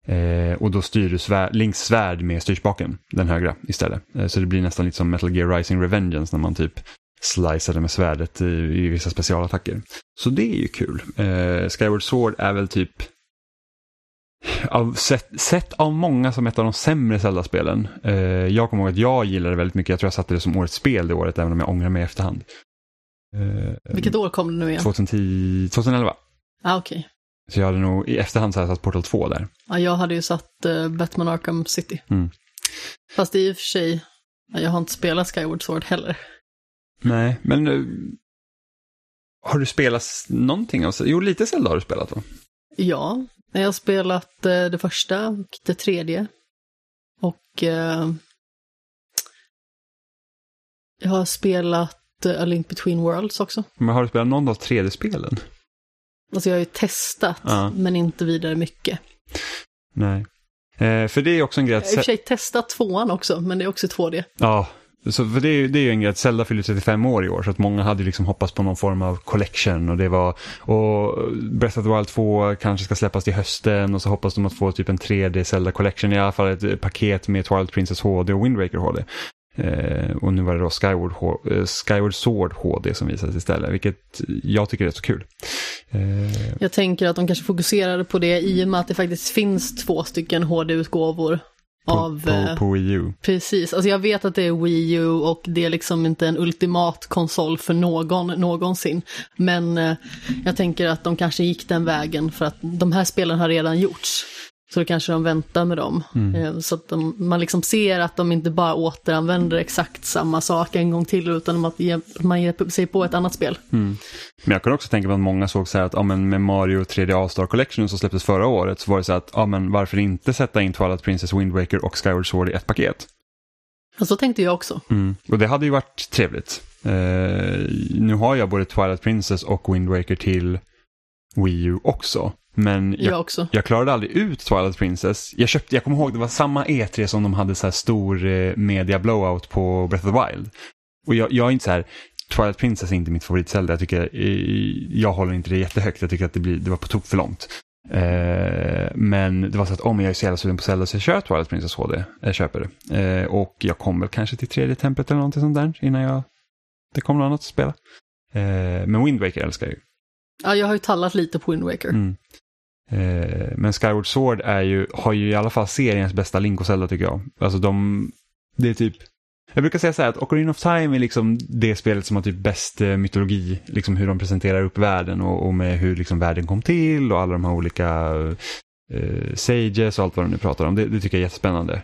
Eh, och då styr du svär, Links svärd med styrspaken, den högra istället. Eh, så det blir nästan lite som Metal Gear Rising Revengeance när man typ sliceade med svärdet i, i vissa specialattacker. Så det är ju kul. Eh, Skyward Sword är väl typ av, sett, sett av många som ett av de sämre Zelda-spelen. Eh, jag kommer ihåg att jag gillade det väldigt mycket. Jag tror jag satte det som årets spel det året, även om jag ångrar mig i efterhand. Eh, Vilket år kom det nu igen? 2010, 2011. Ah, okej. Okay. Så jag hade nog i efterhand så här satt Portal 2 där. Ja, jag hade ju satt uh, Batman Arkham City. Mm. Fast i och för sig, jag har inte spelat Skyward Sword heller. Nej, men uh, har du spelat någonting? Av, jo, lite Zelda har du spelat va? Ja, jag har spelat uh, det första och det tredje. Och jag har spelat A Link Between Worlds också. Men har du spelat någon av 3D-spelen? Alltså jag har ju testat, ja. men inte vidare mycket. Nej. Eh, för det är också en grej att... Jag har i och för sig testat tvåan också, men det är också 2D. Ja, så för det, är, det är ju en grej att Zelda fyller 35 år i år så att många hade liksom hoppats på någon form av collection och det var och Breath of the Wild 2 kanske ska släppas till hösten och så hoppas de att få typ en 3D Zelda collection i alla fall ett paket med Twilight Princess HD och Wind Waker HD. Eh, och nu var det då Skyward, eh, Skyward Sword HD som visades istället, vilket jag tycker är så kul. Eh, jag tänker att de kanske fokuserade på det i och med att det faktiskt finns två stycken HD-utgåvor. Av, på, eh, på Wii U. Precis, alltså jag vet att det är Wii U och det är liksom inte en ultimat konsol för någon någonsin. Men eh, jag tänker att de kanske gick den vägen för att de här spelen har redan gjorts. Så då kanske de väntar med dem. Mm. Eh, så att de, man liksom ser att de inte bara återanvänder exakt samma sak en gång till utan att man ger sig på ett annat spel. Mm. Men jag kan också tänka mig att många såg så här att ja, men med Mario 3D All-Star Collection som släpptes förra året så var det så att ja, men varför inte sätta in Twilight Princess, Wind Waker och Skyward Sword i ett paket? Ja, så tänkte jag också. Mm. Och det hade ju varit trevligt. Uh, nu har jag både Twilight Princess och Wind Waker till Wii U också. Men jag, jag, jag, klarade aldrig ut Twilight Princess. Jag, köpte, jag kommer ihåg det var samma E3 som de hade så här stor eh, media blowout på Breath of the Wild. Och jag, jag är inte så här, Twilight Princess är inte mitt favoritzelda. Jag, tycker, eh, jag håller inte det jättehögt. Jag tycker att det, blir, det var på tok för långt. Eh, men det var så att om oh, jag är så jävla sugen på Zelda så jag kör Twilight Princess HD. Jag köper det. Eh, och jag kommer kanske till tredje templet eller någonting sånt där innan jag, det kommer något annat att spela. Eh, men Wind Waker älskar jag ju. Ja, jag har ju tallat lite på Wind Waker. Mm. Eh, men Skyward Sword är ju, har ju i alla fall seriens bästa Link och Zelda tycker jag. Alltså de, det är typ, jag brukar säga så här att Ocarina of Time är liksom det spelet som har typ bäst eh, mytologi, liksom hur de presenterar upp världen och, och med hur liksom världen kom till och alla de här olika eh, sages och allt vad de nu pratar om. Det, det tycker jag är jättespännande.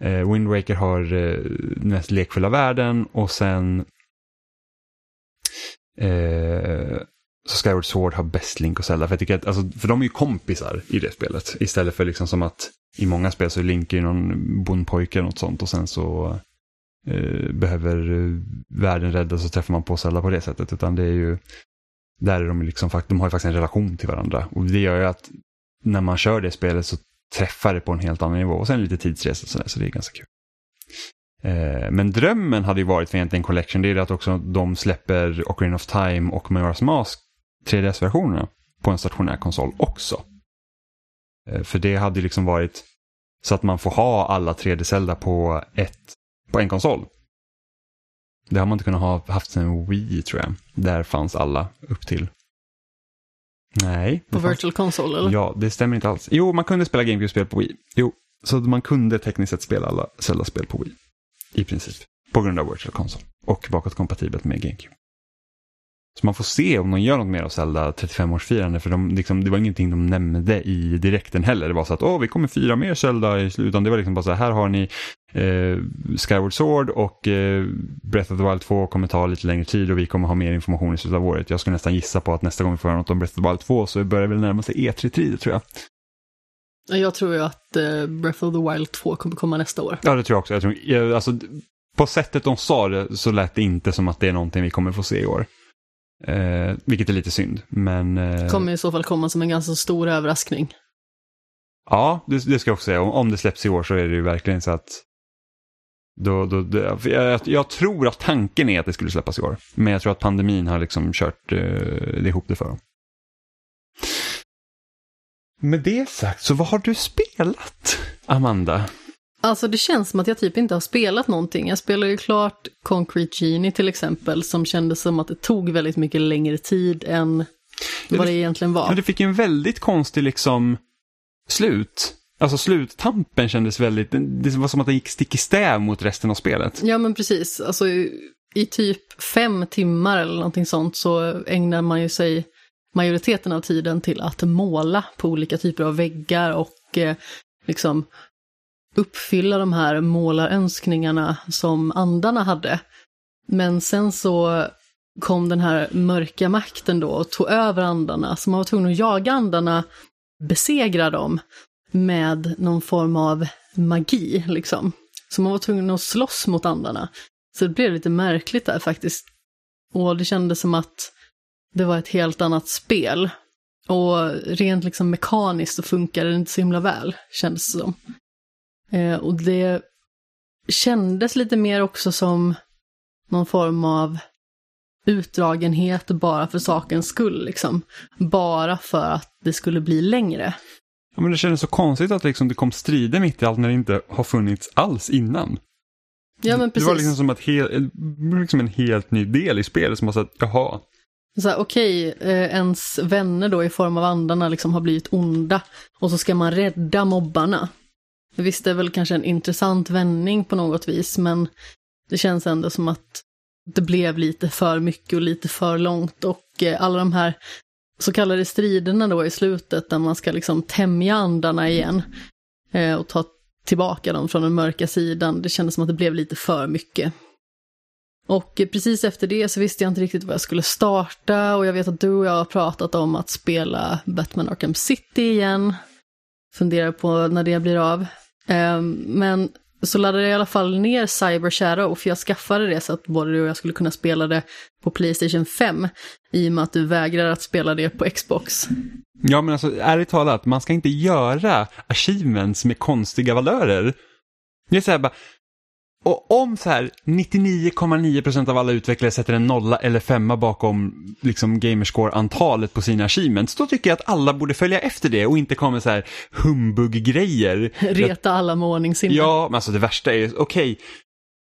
Eh, Wind Waker har eh, den mest lekfulla världen och sen eh, så Skyward Sword har bäst Link och Zelda. För, jag tycker att, alltså, för de är ju kompisar i det spelet. Istället för liksom som att i många spel så är Link ju någon bondpojke eller något sånt och sen så eh, behöver eh, världen räddas och träffar man på Zelda på det sättet. Utan det är ju, där är de liksom, de har ju faktiskt en relation till varandra. Och det gör ju att när man kör det spelet så träffar det på en helt annan nivå. Och sen lite tidsresa och sådär, så det är ganska kul. Eh, men drömmen hade ju varit för egentligen Collection, det är att också de släpper Ocarina of Time och Majora's Mask 3DS-versionerna på en stationär konsol också. Eh, för det hade liksom varit så att man får ha alla 3D-Zelda på ett på en konsol. Det har man inte kunnat ha haft sen Wii tror jag. Där fanns alla upp till. Nej. På fanns- Virtual Console eller? Ja, det stämmer inte alls. Jo, man kunde spela GameCube-spel på Wii. Jo, så man kunde tekniskt sett spela alla Zelda-spel på Wii. I princip. På grund av Virtual Console. Och bakåtkompatibelt med GameCube. Så man får se om de gör något mer av Zelda 35-årsfirande. För de, liksom, det var ingenting de nämnde i direkten heller. Det var så att åh, vi kommer fira mer Zelda i slutet. Det var liksom bara så här, här har ni eh, Skyward Sword och eh, Breath of the Wild 2 kommer ta lite längre tid och vi kommer ha mer information i slutet av året. Jag skulle nästan gissa på att nästa gång vi får höra något om Breath of the Wild 2 så börjar det väl närma sig E3-tid tror jag. Jag tror ju att eh, Breath of the Wild 2 kommer komma nästa år. Ja, det tror jag också. Jag tror, jag, alltså, på sättet de sa det så lät det inte som att det är någonting vi kommer få se i år. Eh, vilket är lite synd, men... Eh, Kommer i så fall komma som en ganska stor överraskning. Ja, det, det ska jag också säga. Om, om det släpps i år så är det ju verkligen så att... Då, då, för jag, jag tror att tanken är att det skulle släppas i år. Men jag tror att pandemin har liksom kört eh, ihop det för dem. Med det sagt, så vad har du spelat, Amanda? Alltså det känns som att jag typ inte har spelat någonting. Jag spelade ju klart Concrete Genie till exempel, som kändes som att det tog väldigt mycket längre tid än vad det egentligen var. det fick ju en väldigt konstig liksom slut. Alltså sluttampen kändes väldigt, det var som att den gick stick i stäv mot resten av spelet. Ja men precis, alltså i, i typ fem timmar eller någonting sånt så ägnar man ju sig majoriteten av tiden till att måla på olika typer av väggar och eh, liksom uppfylla de här målarönskningarna som andarna hade. Men sen så kom den här mörka makten då och tog över andarna, så man var tvungen att jaga andarna, besegra dem med någon form av magi, liksom. Så man var tvungen att slåss mot andarna. Så det blev lite märkligt där faktiskt. Och det kändes som att det var ett helt annat spel. Och rent liksom mekaniskt så funkade det inte så himla väl, kändes det som. Eh, och det kändes lite mer också som någon form av utdragenhet bara för sakens skull, liksom. Bara för att det skulle bli längre. Ja, men det kändes så konstigt att liksom det kom strider mitt i allt när det inte har funnits alls innan. Ja, men precis. Det var liksom som att hel, liksom en helt ny del i spelet som var så att, jaha, Så här, okej, eh, ens vänner då i form av andarna liksom har blivit onda och så ska man rädda mobbarna. Visst, det är väl kanske en intressant vändning på något vis, men det känns ändå som att det blev lite för mycket och lite för långt och eh, alla de här så kallade striderna då i slutet där man ska liksom tämja andarna igen eh, och ta tillbaka dem från den mörka sidan, det kändes som att det blev lite för mycket. Och eh, precis efter det så visste jag inte riktigt vad jag skulle starta och jag vet att du och jag har pratat om att spela Batman Arkham City igen. Funderar på när det blir av. Ehm, men så laddade jag i alla fall ner Cyber Shadow för jag skaffade det så att både du och jag skulle kunna spela det på Playstation 5 i och med att du vägrar att spela det på Xbox. Ja, men alltså ärligt talat, man ska inte göra achievements med konstiga valörer. Det är så här bara, och om så här 99,9% av alla utvecklare sätter en nolla eller femma bakom liksom gamerscore-antalet på sina achievements, då tycker jag att alla borde följa efter det och inte komma med så här humbug-grejer. Reta alla med ordningssinne. Ja, men alltså det värsta är ju, okej,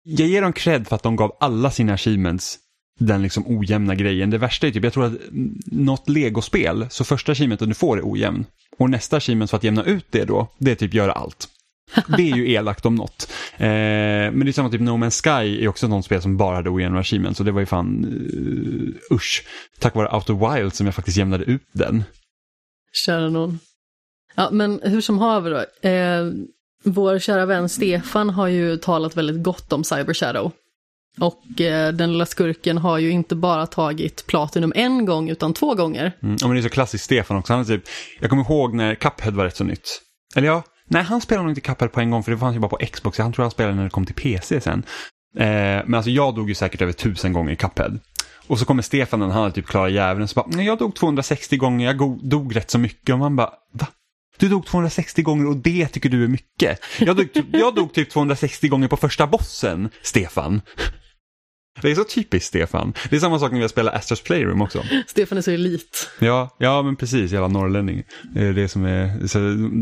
jag ger dem cred för att de gav alla sina achievements den liksom ojämna grejen. Det värsta är typ, jag tror att något legospel, så första achievementen du får är ojämn. Och nästa achievement för att jämna ut det då, det är typ göra allt. Det är ju elakt om något. Eh, men det är samma typ No Man's Sky är också något spel som bara hade ojämna achievements. Så det var ju fan uh, usch. Tack vare Outer Wild som jag faktiskt jämnade ut den. Kära någon. Ja, men hur som haver då. Eh, vår kära vän Stefan har ju talat väldigt gott om Cyber Shadow. Och eh, den lilla skurken har ju inte bara tagit Platinum en gång utan två gånger. Mm. Men det är så klassiskt Stefan också. Han är typ, jag kommer ihåg när Cuphead var rätt så nytt. Eller ja, nej han spelade nog inte Cuphead på en gång för det fanns ju bara på Xbox. Han tror han spelade när det kom till PC sen. Eh, men alltså jag dog ju säkert över tusen gånger i Cuphead. Och så kommer Stefan när han hade typ klarat djävulen så bara, nej jag dog 260 gånger, jag dog rätt så mycket. Och man bara, va? Du dog 260 gånger och det tycker du är mycket. Jag dog, jag dog typ 260 gånger på första bossen, Stefan. Det är så typiskt Stefan. Det är samma sak när vi spelar Astros Playroom också. Stefan är så elit. Ja, ja men precis, jävla norrlänning. Det är det som är, så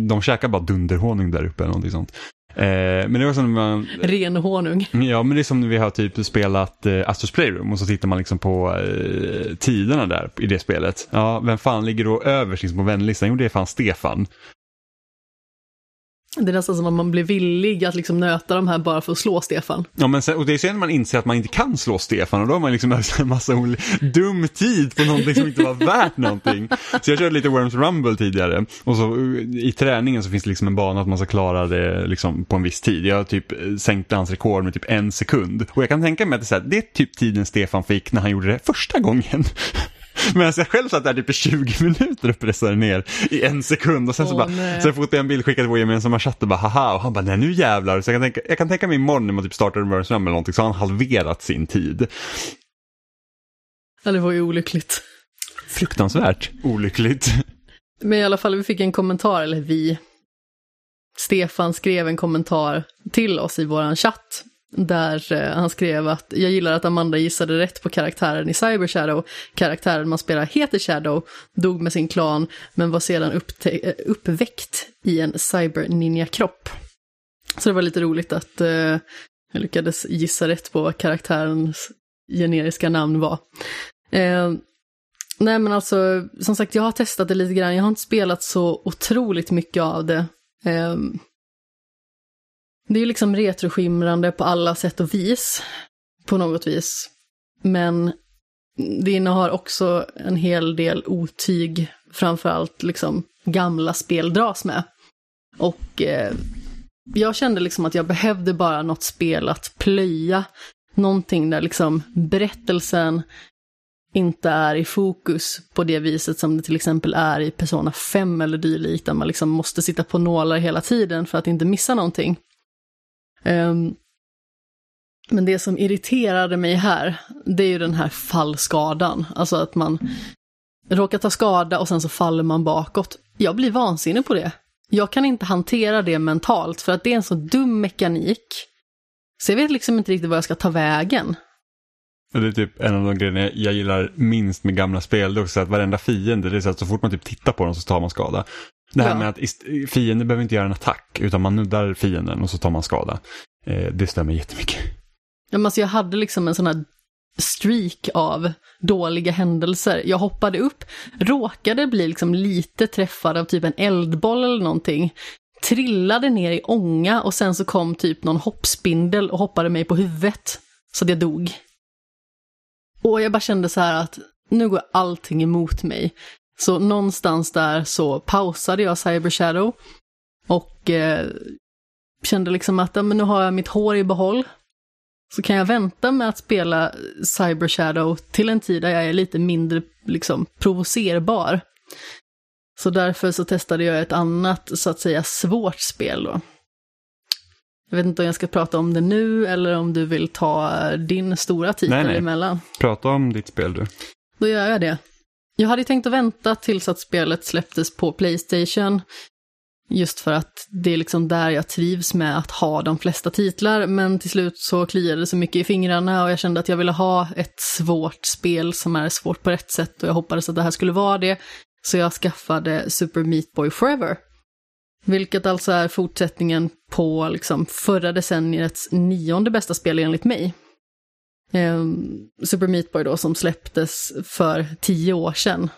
de käkar bara dunderhonung där uppe eller någonting sånt. Eh, men det var som när man... Ren honung. Ja, men det är som när vi har typ spelat eh, Astros Playroom och så tittar man liksom på eh, tiderna där i det spelet. Ja, vem fan ligger då överst liksom på vänlistan? Jo, det är fan Stefan. Det är nästan som att man blir villig att liksom nöta de här bara för att slå Stefan. Ja, men sen, och det är sen när man inser att man inte kan slå Stefan och då har man liksom en massa dum tid på någonting som inte var värt någonting. Så jag körde lite Worms Rumble tidigare och så eh, i träningen så finns det liksom en bana att man ska klara det liksom på en viss tid. Jag typ eh, sänkte hans rekord med typ en sekund och jag kan tänka mig att det är, här, det är typ tiden Stefan fick när han gjorde det första gången. Medan jag själv satt där typ i 20 minuter och pressade ner i en sekund och sen så bara, nej. sen fotade jag en bild, skickade till vår gemensamma chatt och bara haha och han bara nej nu jävlar. Så jag kan tänka, jag kan tänka mig imorgon när man typ startar en Burns eller någonting så har han halverat sin tid. Ja det var ju olyckligt. Fruktansvärt olyckligt. Men i alla fall vi fick en kommentar, eller vi. Stefan skrev en kommentar till oss i våran chatt där eh, han skrev att jag gillar att Amanda gissade rätt på karaktären i Cyber Shadow. Karaktären man spelar heter Shadow, dog med sin klan, men var sedan eh, uppväckt i en Cyber Ninja-kropp. Så det var lite roligt att eh, jag lyckades gissa rätt på vad karaktärens generiska namn var. Eh, nej men alltså, som sagt, jag har testat det lite grann. Jag har inte spelat så otroligt mycket av det. Eh, det är ju liksom retroskimrande på alla sätt och vis, på något vis. Men det innehar också en hel del otyg, framförallt liksom gamla spel dras med. Och eh, jag kände liksom att jag behövde bara något spel att plöja. Någonting där liksom berättelsen inte är i fokus på det viset som det till exempel är i Persona 5 eller dylikt, där man liksom måste sitta på nålar hela tiden för att inte missa någonting. Um, men det som irriterade mig här, det är ju den här fallskadan. Alltså att man råkar ta skada och sen så faller man bakåt. Jag blir vansinnig på det. Jag kan inte hantera det mentalt för att det är en så dum mekanik. Så jag vet liksom inte riktigt vad jag ska ta vägen. Det är typ en av de grejerna jag gillar minst med gamla spel. Det är också att varenda fiende, det är så att så fort man typ tittar på dem så tar man skada. Det här ja. med att fienden behöver inte göra en attack utan man nuddar fienden och så tar man skada. Eh, det stämmer jättemycket. Ja, alltså jag hade liksom en sån här streak av dåliga händelser. Jag hoppade upp, råkade bli liksom lite träffad av typ en eldboll eller någonting, trillade ner i ånga och sen så kom typ någon hoppspindel och hoppade mig på huvudet så att jag dog. Och jag bara kände så här att nu går allting emot mig. Så någonstans där så pausade jag Cyber Shadow och eh, kände liksom att ja, men nu har jag mitt hår i behåll. Så kan jag vänta med att spela Cyber Shadow till en tid där jag är lite mindre liksom, provocerbar. Så därför så testade jag ett annat, så att säga, svårt spel då. Jag vet inte om jag ska prata om det nu eller om du vill ta din stora titel nej, nej. emellan. Prata om ditt spel du. Då gör jag det. Jag hade tänkt att vänta tills att spelet släpptes på Playstation. Just för att det är liksom där jag trivs med att ha de flesta titlar, men till slut så kliade det så mycket i fingrarna och jag kände att jag ville ha ett svårt spel som är svårt på rätt sätt och jag hoppades att det här skulle vara det. Så jag skaffade Super Meat Boy Forever. Vilket alltså är fortsättningen på liksom förra decenniets nionde bästa spel enligt mig. Eh, Super Meat Boy då som släpptes för tio år sedan.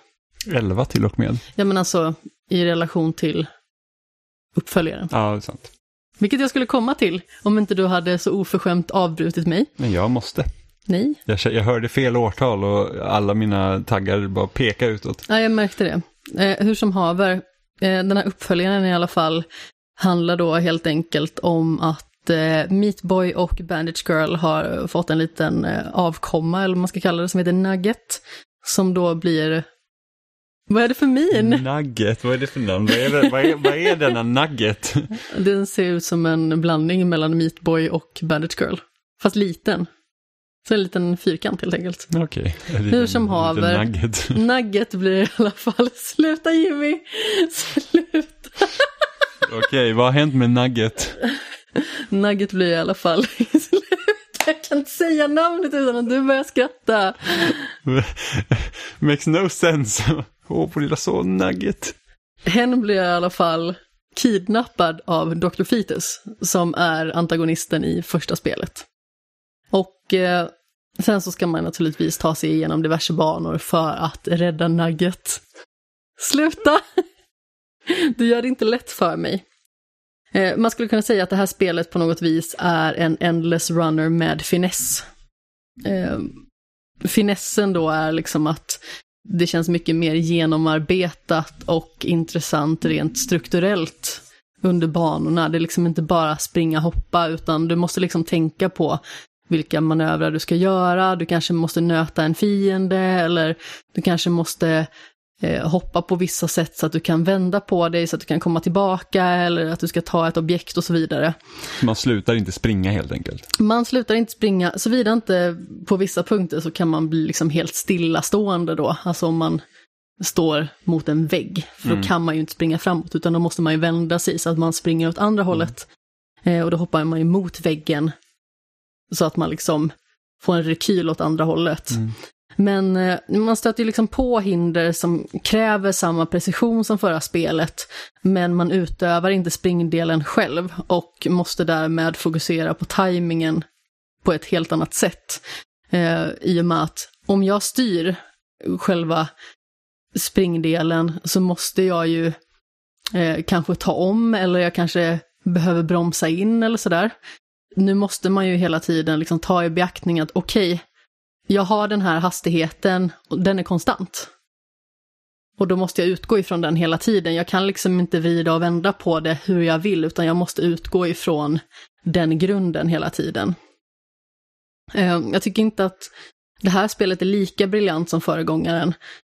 Elva till och med. Ja men alltså i relation till uppföljaren. Ja, det är sant. Vilket jag skulle komma till om inte du hade så oförskämt avbrutit mig. Men jag måste. Nej. Jag, jag hörde fel årtal och alla mina taggar bara pekar utåt. Ja, jag märkte det. Eh, hur som haver, eh, den här uppföljaren i alla fall handlar då helt enkelt om att eh, Meatboy och Bandage Girl har fått en liten eh, avkomma, eller vad man ska kalla det, som heter Nugget. Som då blir... Vad är det för min? Nugget, vad är det för namn? Vad är, det, vad är, vad är denna Nugget? Den ser ut som en blandning mellan Meatboy och Bandage Girl. Fast liten. Så en liten fyrkant helt enkelt. Okej. Okay. Hur som haver. Nugget. nugget blir i alla fall. Sluta Jimmy! Sluta! Okej, okay, vad har hänt med Nugget? Nugget blir i alla fall i slutet. Jag kan inte säga namnet utan att du börjar skratta. Makes no sense. Åh, oh, på lilla son Nugget. Hen blir i alla fall kidnappad av Dr. Fetus, som är antagonisten i första spelet. Och eh, sen så ska man naturligtvis ta sig igenom diverse banor för att rädda Nugget. Sluta! Du gör det inte lätt för mig. Eh, man skulle kunna säga att det här spelet på något vis är en endless runner med finess. Eh, finessen då är liksom att det känns mycket mer genomarbetat och intressant rent strukturellt under banorna. Det är liksom inte bara springa och hoppa, utan du måste liksom tänka på vilka manövrar du ska göra, du kanske måste nöta en fiende eller du kanske måste eh, hoppa på vissa sätt så att du kan vända på dig så att du kan komma tillbaka eller att du ska ta ett objekt och så vidare. Man slutar inte springa helt enkelt. Man slutar inte springa, såvida inte på vissa punkter så kan man bli liksom helt stillastående då, alltså om man står mot en vägg, för då mm. kan man ju inte springa framåt utan då måste man ju vända sig så att man springer åt andra mm. hållet. Eh, och då hoppar man ju mot väggen så att man liksom får en rekyl åt andra hållet. Mm. Men eh, man stöter ju liksom på hinder som kräver samma precision som förra spelet, men man utövar inte springdelen själv och måste därmed fokusera på tajmingen på ett helt annat sätt. Eh, I och med att om jag styr själva springdelen så måste jag ju eh, kanske ta om eller jag kanske behöver bromsa in eller sådär. Nu måste man ju hela tiden liksom ta i beaktning att okej, okay, jag har den här hastigheten och den är konstant. Och då måste jag utgå ifrån den hela tiden. Jag kan liksom inte vrida och vända på det hur jag vill, utan jag måste utgå ifrån den grunden hela tiden. Eh, jag tycker inte att det här spelet är lika briljant som föregångaren,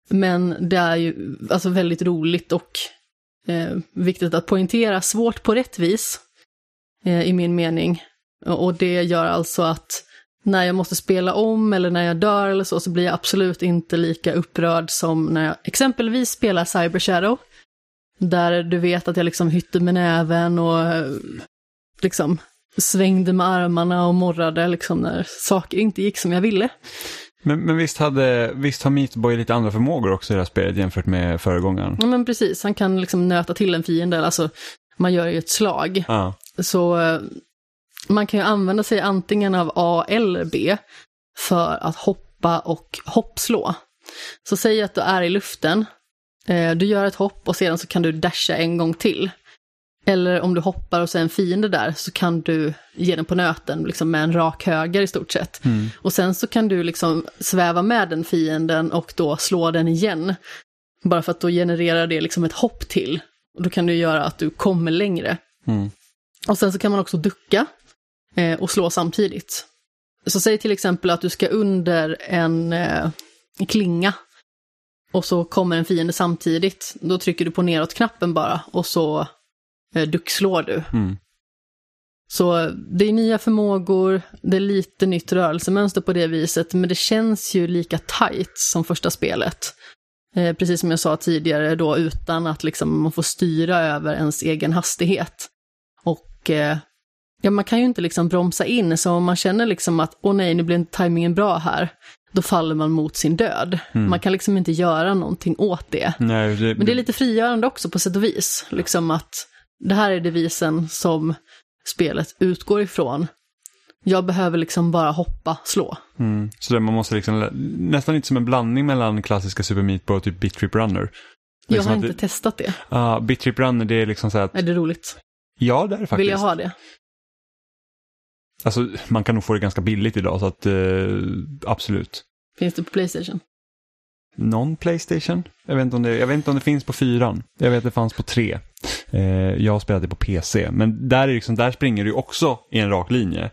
men det är ju alltså väldigt roligt och eh, viktigt att poängtera, svårt på rätt vis, eh, i min mening. Och det gör alltså att när jag måste spela om eller när jag dör eller så, så blir jag absolut inte lika upprörd som när jag exempelvis spelar Cyber Shadow. Där du vet att jag liksom hytte med näven och liksom svängde med armarna och morrade liksom när saker inte gick som jag ville. Men, men visst, hade, visst har Meatboy lite andra förmågor också i det här spelet jämfört med föregångaren? Ja men precis, han kan liksom nöta till en fiende, alltså man gör ju ett slag. Ja. Så man kan ju använda sig antingen av A eller B för att hoppa och hoppslå. Så säg att du är i luften, eh, du gör ett hopp och sedan så kan du dasha en gång till. Eller om du hoppar och så är en fiende där så kan du ge den på nöten liksom med en rak höger i stort sett. Mm. Och sen så kan du liksom sväva med den fienden och då slå den igen. Bara för att då genererar det liksom ett hopp till. Och då kan du göra att du kommer längre. Mm. Och sen så kan man också ducka eh, och slå samtidigt. Så säg till exempel att du ska under en eh, klinga och så kommer en fiende samtidigt. Då trycker du på neråt-knappen bara och så eh, duckslår du. Mm. Så det är nya förmågor, det är lite nytt rörelsemönster på det viset, men det känns ju lika tight som första spelet. Eh, precis som jag sa tidigare då, utan att liksom man får styra över ens egen hastighet. Och eh, Ja, man kan ju inte liksom bromsa in, så om man känner liksom att åh nej, nu blir inte tajmingen bra här, då faller man mot sin död. Mm. Man kan liksom inte göra någonting åt det. Nej, det... Men det är lite frigörande också på sätt och vis, liksom att det här är devisen som spelet utgår ifrån. Jag behöver liksom bara hoppa, slå. Mm. Så där man måste liksom, nästan lite som en blandning mellan klassiska Super Meat Boy och typ Bit Trip Runner. Liksom jag har inte det, testat det. Ja, uh, Bit Trip Runner det är liksom så att... Är det roligt? Ja, det är det faktiskt. Vill jag ha det? Alltså man kan nog få det ganska billigt idag så att eh, absolut. Finns det på Playstation? Någon Playstation? Jag vet, inte om det, jag vet inte om det finns på fyran. Jag vet att det fanns på tre. Eh, jag det på PC. Men där, är liksom, där springer du också i en rak linje.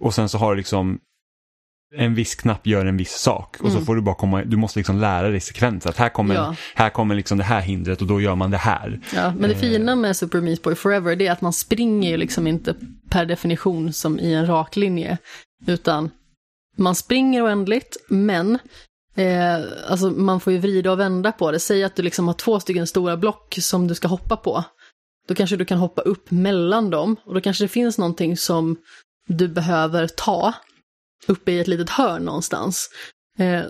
Och sen så har du liksom en viss knapp gör en viss sak och mm. så får du bara komma, du måste liksom lära dig sekvens. Att här kommer, ja. här kommer liksom det här hindret och då gör man det här. Ja, men det eh. fina med Super Meat Boy Forever det är att man springer ju liksom inte per definition som i en rak linje. Utan man springer oändligt, men eh, alltså man får ju vrida och vända på det. Säg att du liksom har två stycken stora block som du ska hoppa på. Då kanske du kan hoppa upp mellan dem och då kanske det finns någonting som du behöver ta uppe i ett litet hörn någonstans. Eh,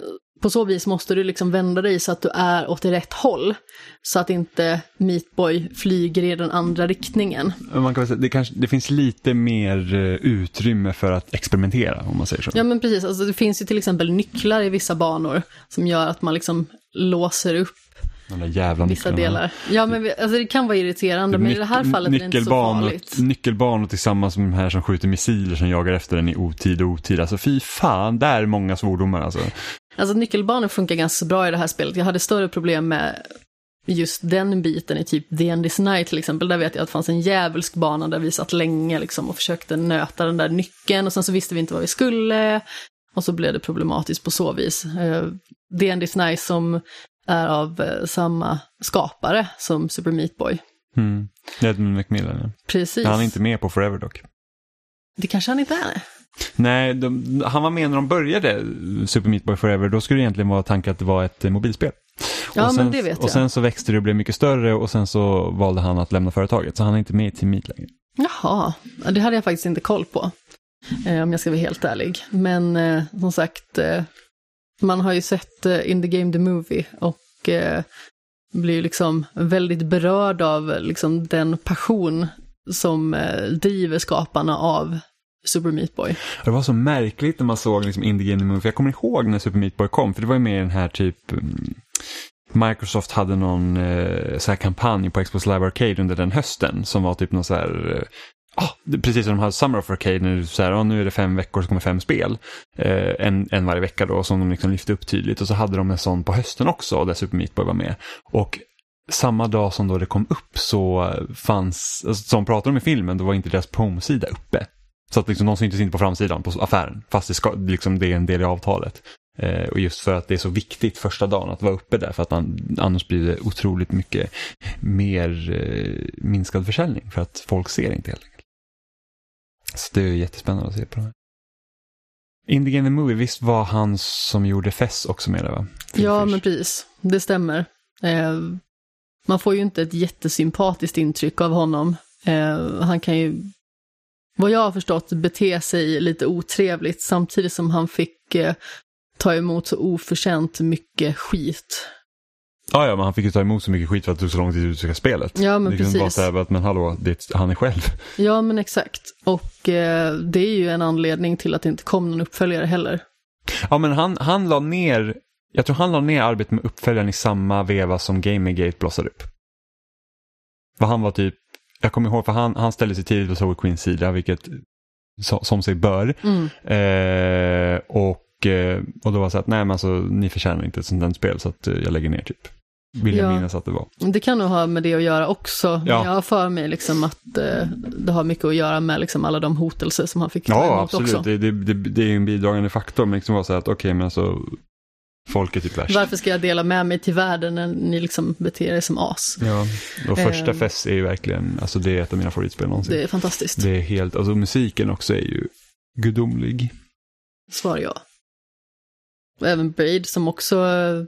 på så vis måste du liksom vända dig så att du är åt rätt håll. Så att inte Meatboy flyger i den andra riktningen. Man kan säga, det, kanske, det finns lite mer eh, utrymme för att experimentera om man säger så. Ja men precis, alltså, det finns ju till exempel nycklar i vissa banor som gör att man liksom låser upp De där jävla vissa delar. Ja men vi- alltså, det kan vara irriterande men i det här fallet är det inte så farligt. Nyckelbanor tillsammans med de här som skjuter missiler som jagar efter den i otid och otid. Alltså fy fan, där är många svordomar alltså. Alltså nyckelbanor funkar ganska bra i det här spelet. Jag hade större problem med just den biten i typ The is Night till exempel. Där vet jag att det fanns en djävulsk bana där vi satt länge liksom och försökte nöta den där nyckeln och sen så visste vi inte vad vi skulle. Och så blev det problematiskt på så vis. Eh, is Night som är av eh, samma skapare som Super Meat Boy. Mm. Edmund Macmillan, ja. Precis. Han är inte med på Forever dock. Det kanske han inte är. Nej, de, han var med när de började Super Meat Boy Forever. Då skulle det egentligen vara tanken att det var ett eh, mobilspel. Ja, och sen, men det vet Och jag. sen så växte det och blev mycket större och sen så valde han att lämna företaget. Så han är inte med i Team Meat längre. Jaha, ja, det hade jag faktiskt inte koll på. Eh, om jag ska vara helt ärlig. Men som sagt, man har ju sett eh, In the Game the Movie och eh, blir ju liksom väldigt berörd av liksom, den passion som eh, driver skaparna av Super Meat Boy. Det var så märkligt när man såg liksom Indie Game the Movie. Jag kommer ihåg när Super Meat Boy kom, för det var ju med i den här typ mm, Microsoft hade någon eh, så här kampanj på Xbox Live Arcade under den hösten som var typ någon så här eh, ah, det- precis som de hade Summer of Arcade, när det så här, ah, nu är det fem veckor så kommer fem spel. Eh, en, en varje vecka då, som de liksom lyfte upp tydligt. Och så hade de en sån på hösten också, där Super Meat Boy var med. Och samma dag som då det kom upp så fanns, alltså, som pratade om i filmen, då var inte deras promosida uppe. Så att liksom, de syntes inte på framsidan på affären, fast det, ska, liksom, det är en del i avtalet. Eh, och just för att det är så viktigt första dagen att vara uppe där, för att man, annars blir det otroligt mycket mer eh, minskad försäljning, för att folk ser inte helt enkelt. Så det är jättespännande att se på det här. Indie Game the Movie, visst var han som gjorde Fess också med det va? Phil Ja, Fish. men precis. Det stämmer. Eh, man får ju inte ett jättesympatiskt intryck av honom. Eh, han kan ju, vad jag har förstått, bete sig lite otrevligt samtidigt som han fick eh, ta emot så oförtjänt mycket skit. Ja, ja, men han fick ju ta emot så mycket skit för att det tog så lång tid att utveckla spelet. Ja, men det precis. så här, att, men hallå, det, han är själv. Ja, men exakt. Och eh, det är ju en anledning till att det inte kom någon uppföljare heller. Ja, men han, han la ner, jag tror han la ner arbetet med uppföljaren i samma veva som Gamergate blossade upp. För han var typ, jag kommer ihåg, för han, han ställde sig tidigt på Soul Queens sida, vilket so, som sig bör. Mm. Eh, och, eh, och då var det så att, nej men alltså ni förtjänar inte ett sånt här spel så att eh, jag lägger ner typ. Vill jag Ja. minnas att det var. Det kan nog ha med det att göra också. Ja. jag har för mig liksom att eh, det har mycket att göra med liksom alla de hotelser som han fick Ja, absolut. också. Det, det, det, det är ju en bidragande faktor, men liksom var så här att okej, men alltså folk är typ värst. Varför ska jag dela med mig till världen när ni liksom beter er som as? Ja, och första Ehm. fest är ju verkligen, alltså det är ett av mina favoritspel någonsin. Det är fantastiskt. Det är helt, alltså musiken också är ju gudomlig. Svar ja. Även Braid som också eh,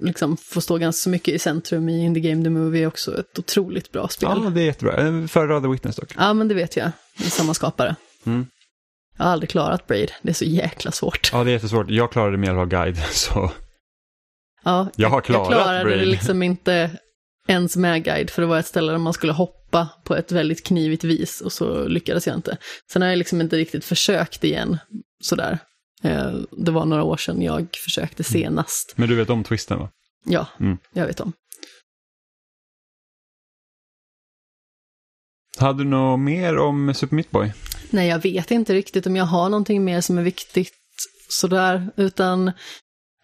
liksom får stå ganska mycket i centrum i In the Game the Movie är också ett otroligt bra spel. Ja, det är jättebra. Eh, Föredrar The Witness dock. Ja, men det vet jag. Det är samma skapare. Mm. Jag har aldrig klarat Braid. Det är så jäkla svårt. Ja, det är jättesvårt. Jag klarade det med hjälp av guide, så Ja, Jag har klarat Jag klarade det Braid. liksom inte ens med guide, för det var ett ställe där man skulle hoppa på ett väldigt knivigt vis och så lyckades jag inte. Sen har jag liksom inte riktigt försökt igen, sådär. Eh, Det var några år sedan jag försökte senast. men du vet om twisten va? Ja, Mm. jag vet om. Hade du något mer om Super Meat Boy? Nej, jag vet inte riktigt om jag har någonting mer som är viktigt sådär, utan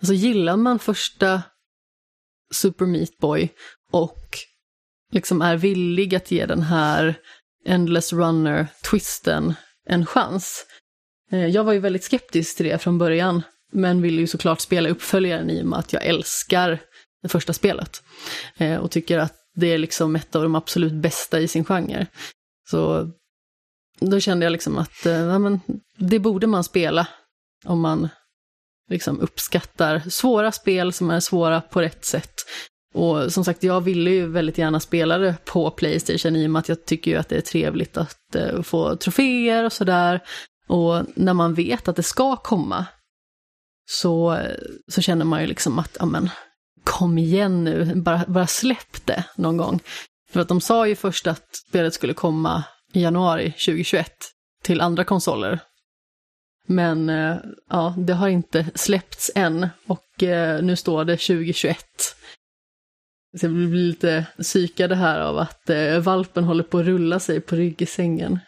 alltså gillar man första Super Meat Boy och liksom är villig att ge den här Endless Runner-twisten en chans. Eh, jag var ju väldigt skeptisk till det från början, men ville ju såklart spela uppföljaren i och med att jag älskar det första spelet. Eh, och tycker att det är liksom ett av de absolut bästa i sin genre. Så då kände jag liksom att eh, ja, men, det borde man spela om man liksom uppskattar svåra spel som är svåra på rätt sätt. Och som sagt, jag ville ju väldigt gärna spela det på Playstation i och med att jag tycker ju att det är trevligt att få troféer och sådär. Och när man vet att det ska komma så, så känner man ju liksom att, amen, kom igen nu, bara, bara släpp det någon gång. För att de sa ju först att spelet skulle komma i januari 2021 till andra konsoler. Men eh, ja, det har inte släppts än och eh, nu står det 2021. Så jag blir lite psykade här av att eh, valpen håller på att rulla sig på rygg i sängen.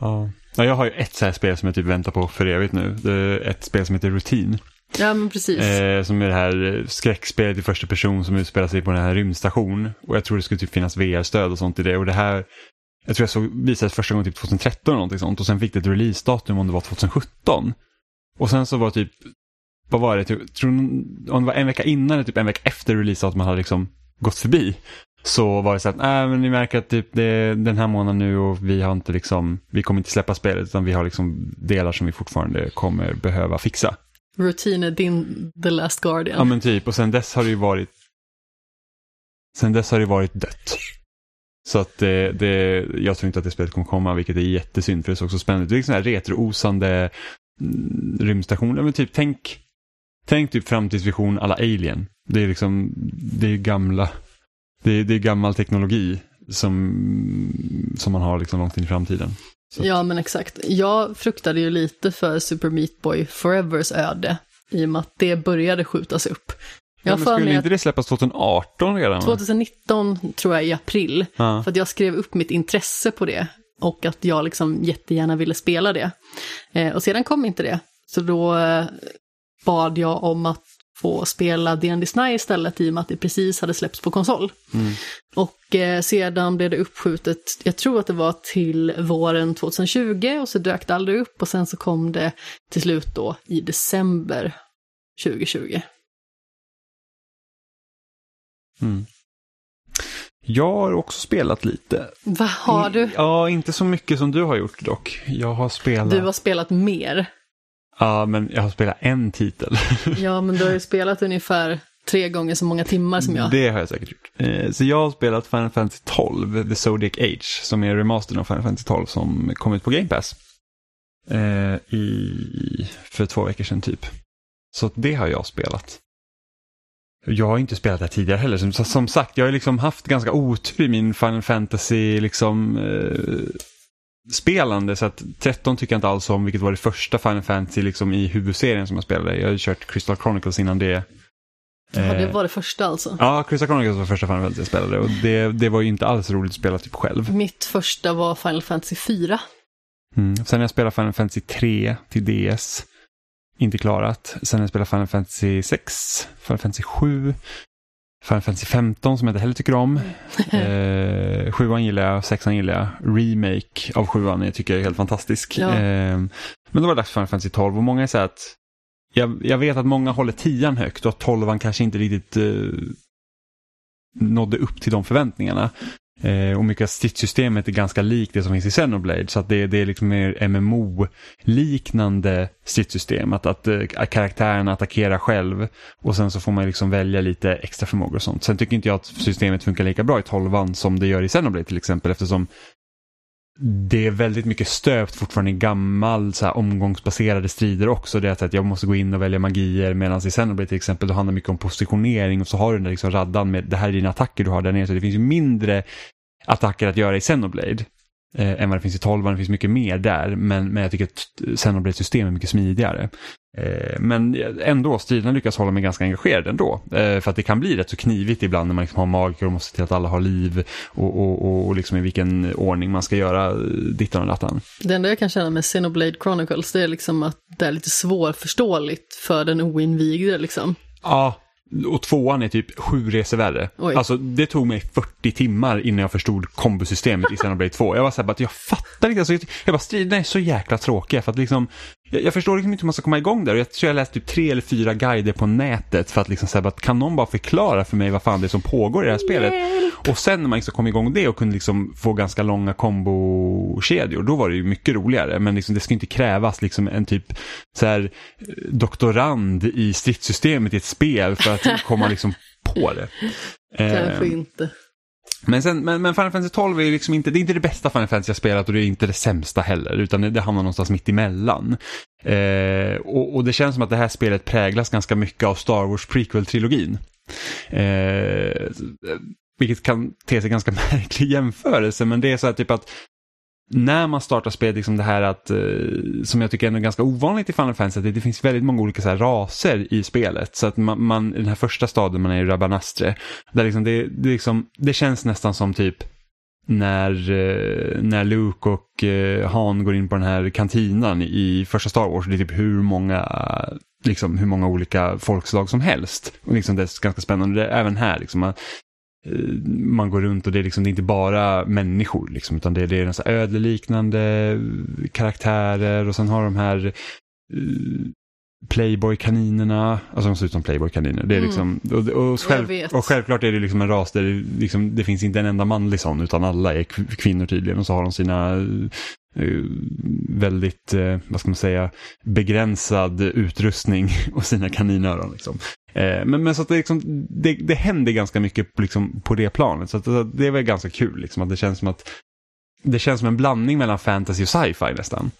Ja. ja, jag har ju ett så här spel som jag typ väntar på för evigt nu. Det är ett spel som heter Routine. Ja, men precis. Eh, som är det här skräckspelet i första person som utspelar sig på den här rymdstation. Och jag tror det skulle typ finnas VR-stöd och sånt i det. Och det här, jag tror jag såg visades första gången typ 2013 eller någonting sånt. Och sen fick det ett releasedatum om det var 2017. Och sen så var typ, vad var det, typ, tror, om det var en vecka innan eller typ en vecka efter releasedatum man hade liksom gått förbi. Så var det så att, nej äh, men ni märker att typ det är den här månaden nu och vi har inte liksom, vi kommer inte släppa spelet utan vi har liksom delar som vi fortfarande kommer behöva fixa. Routine är din The Last Guardian. Ja men typ, och sen dess har det ju varit Sen dess har det varit dött. Så att det, det, jag tror inte att det spelet kommer komma, vilket är jättesynd för det såg så spännande. Det är liksom här retroosande mm, rymdstationer. Men typ tänk, tänk typ framtidsvision alla Alien. Det är liksom, det är gamla, det är, det är gammal teknologi som, som man har liksom långt in i framtiden. Så. Ja, men exakt. Jag fruktade ju lite för Super Meat Boy Forevers öde, i och med att det började skjutas upp. Jag ja, men skulle inte det släppas 2018 redan? 2019 tror jag i april, ja. för att jag skrev upp mitt intresse på det och att jag liksom jättegärna ville spela det. Eh, och sedan kom inte det, så då eh, bad jag om att få spela D&D Sny istället i och med att det precis hade släppts på konsol. Mm. Och eh, sedan blev det uppskjutet, jag tror att det var till våren 2020 och så dök det aldrig upp och sen så kom det till slut då i december 2020. Mm. Jag har också spelat lite. Vad har du? Ja, inte så mycket som du har gjort dock. Jag har spelat... Du har spelat mer. Ja, men jag har spelat en titel. ja, men du har ju spelat ungefär tre gånger så många timmar som jag. Det har jag säkert gjort. Eh, så jag har spelat Final Fantasy 12, The Zodiac Age, som är remastern av Final Fantasy 12 som kom ut på Game Pass. Eh, I, för två veckor sedan typ. Så det har jag spelat. Jag har inte spelat det här tidigare heller. Som, som sagt, jag har liksom haft ganska otur i min Final Fantasy liksom eh, spelande så att 13 tycker jag inte alls om, vilket var det första Final Fantasy liksom i huvudserien som jag spelade. Jag hade kört Crystal Chronicles innan det. Ja, det var det första alltså? Ja, Crystal Chronicles var första Final Fantasy jag spelade och det, det var ju inte alls roligt att spela typ själv. Mitt första var Final Fantasy 4. Mm. Sen jag spelat Final Fantasy 3 till DS. Inte klarat. Sen jag spelat Final Fantasy 6, Final Fantasy 7, Final Fantasy 15 som jag inte heller tycker om. Eh, sjuan gillar jag, sexan gillar jag. Remake av sjuan jag tycker jag är helt fantastisk. Ja. Eh, men då var det dags för Final Fantasy 12 och många så att jag, jag vet att många håller tian högt och att tolvan kanske inte riktigt eh, nådde upp till de förväntningarna. Eh, och mycket av stridssystemet är ganska likt det som finns i Xenoblade. Så att det, det är liksom mer MMO-liknande stridssystem. Att, att, att eh, karaktären attackerar själv och sen så får man liksom välja lite extra förmågor och sånt. Sen tycker inte jag att systemet funkar lika bra i 12 som det gör i Xenoblade till exempel eftersom det är väldigt mycket stöpt fortfarande i gammal så här, omgångsbaserade strider också. Det är att jag måste gå in och välja magier medan i Xenoblade till exempel då handlar mycket om positionering och så har du den där liksom raddan med det här är dina attacker du har där nere. Så det finns ju mindre attacker att göra i Xenoblade eh, än vad det finns i 12. Det finns mycket mer där men, men jag tycker att Xenoblade-system är mycket smidigare. Eh, men ändå, striderna lyckas hålla mig ganska engagerad ändå. Eh, för att det kan bli rätt så knivigt ibland när man liksom har magiker och måste se till att alla har liv och, och, och liksom i vilken ordning man ska göra dittan och dattan. Det enda jag kan känna med Xenoblade Chronicles det är liksom att det är lite svårförståeligt för den oinvigde liksom. Ja, och tvåan är typ sju resor värre. Oj. Alltså det tog mig 40 timmar innan jag förstod kombosystemet i Xenoblade 2. Jag var såhär att jag fattar inte. Alltså, jag, bara, striderna är så jäkla tråkiga för att liksom jag, jag förstår liksom inte hur man ska komma igång där. Jag tror jag läste typ tre eller fyra guider på nätet för att liksom säga att kan någon bara förklara för mig vad fan det är som pågår i det här spelet? Och sen när man liksom kom igång det och kunde liksom få ganska långa kombokedjor, då var det ju mycket roligare. Men liksom, det ska inte krävas liksom en typ så här, doktorand i stridssystemet i ett spel för att komma liksom på det. Kanske eh, inte. Men, sen, men, men Final Fantasy 12 är liksom inte, det är inte det bästa Final Fantasy jag spelat och det är inte det sämsta heller, utan det, det hamnar någonstans mitt emellan. Eh, och, och, det känns som att det här spelet präglas ganska mycket av Star Wars prequel-trilogin. Eh, vilket kan te sig ganska märklig jämförelse, men det är så här typ att när man startar spel, liksom det här att, eh, som jag tycker är ganska ovanligt i Final Fantasy, det, det finns väldigt många olika så här, raser i spelet. Så att man, man, den här första staden man är i Rabanastre, där liksom det, det, liksom, det känns nästan som typ när, eh, när Luke och eh, Han går in på den här kantinan i första Star Wars. Det är typ hur många, liksom, hur många olika folkslag som helst. Och liksom det är ganska spännande, det är även här. Liksom, Eh, man, går runt och det är, liksom, det är inte bara människor, liksom, utan det, det är ödleliknande ödeliknande karaktärer och sen har de här eh, Playboy-kaninerna, alltså de ser ut som Playboy-kaniner. Det är mm. liksom, och, och, själv, och, självklart är det liksom en ras där det, liksom, det finns inte en enda manlig sån, utan alla är kvinnor tydligen. Och så har de sina uh, väldigt, uh, vad ska man säga, begränsad utrustning och sina kaninöron. Liksom. Uh, men, men så att det, liksom, det, det händer ganska mycket liksom, på det planet. Så att, det är väl ganska kul, liksom, att det känns som att det känns som en blandning mellan fantasy och sci-fi nästan.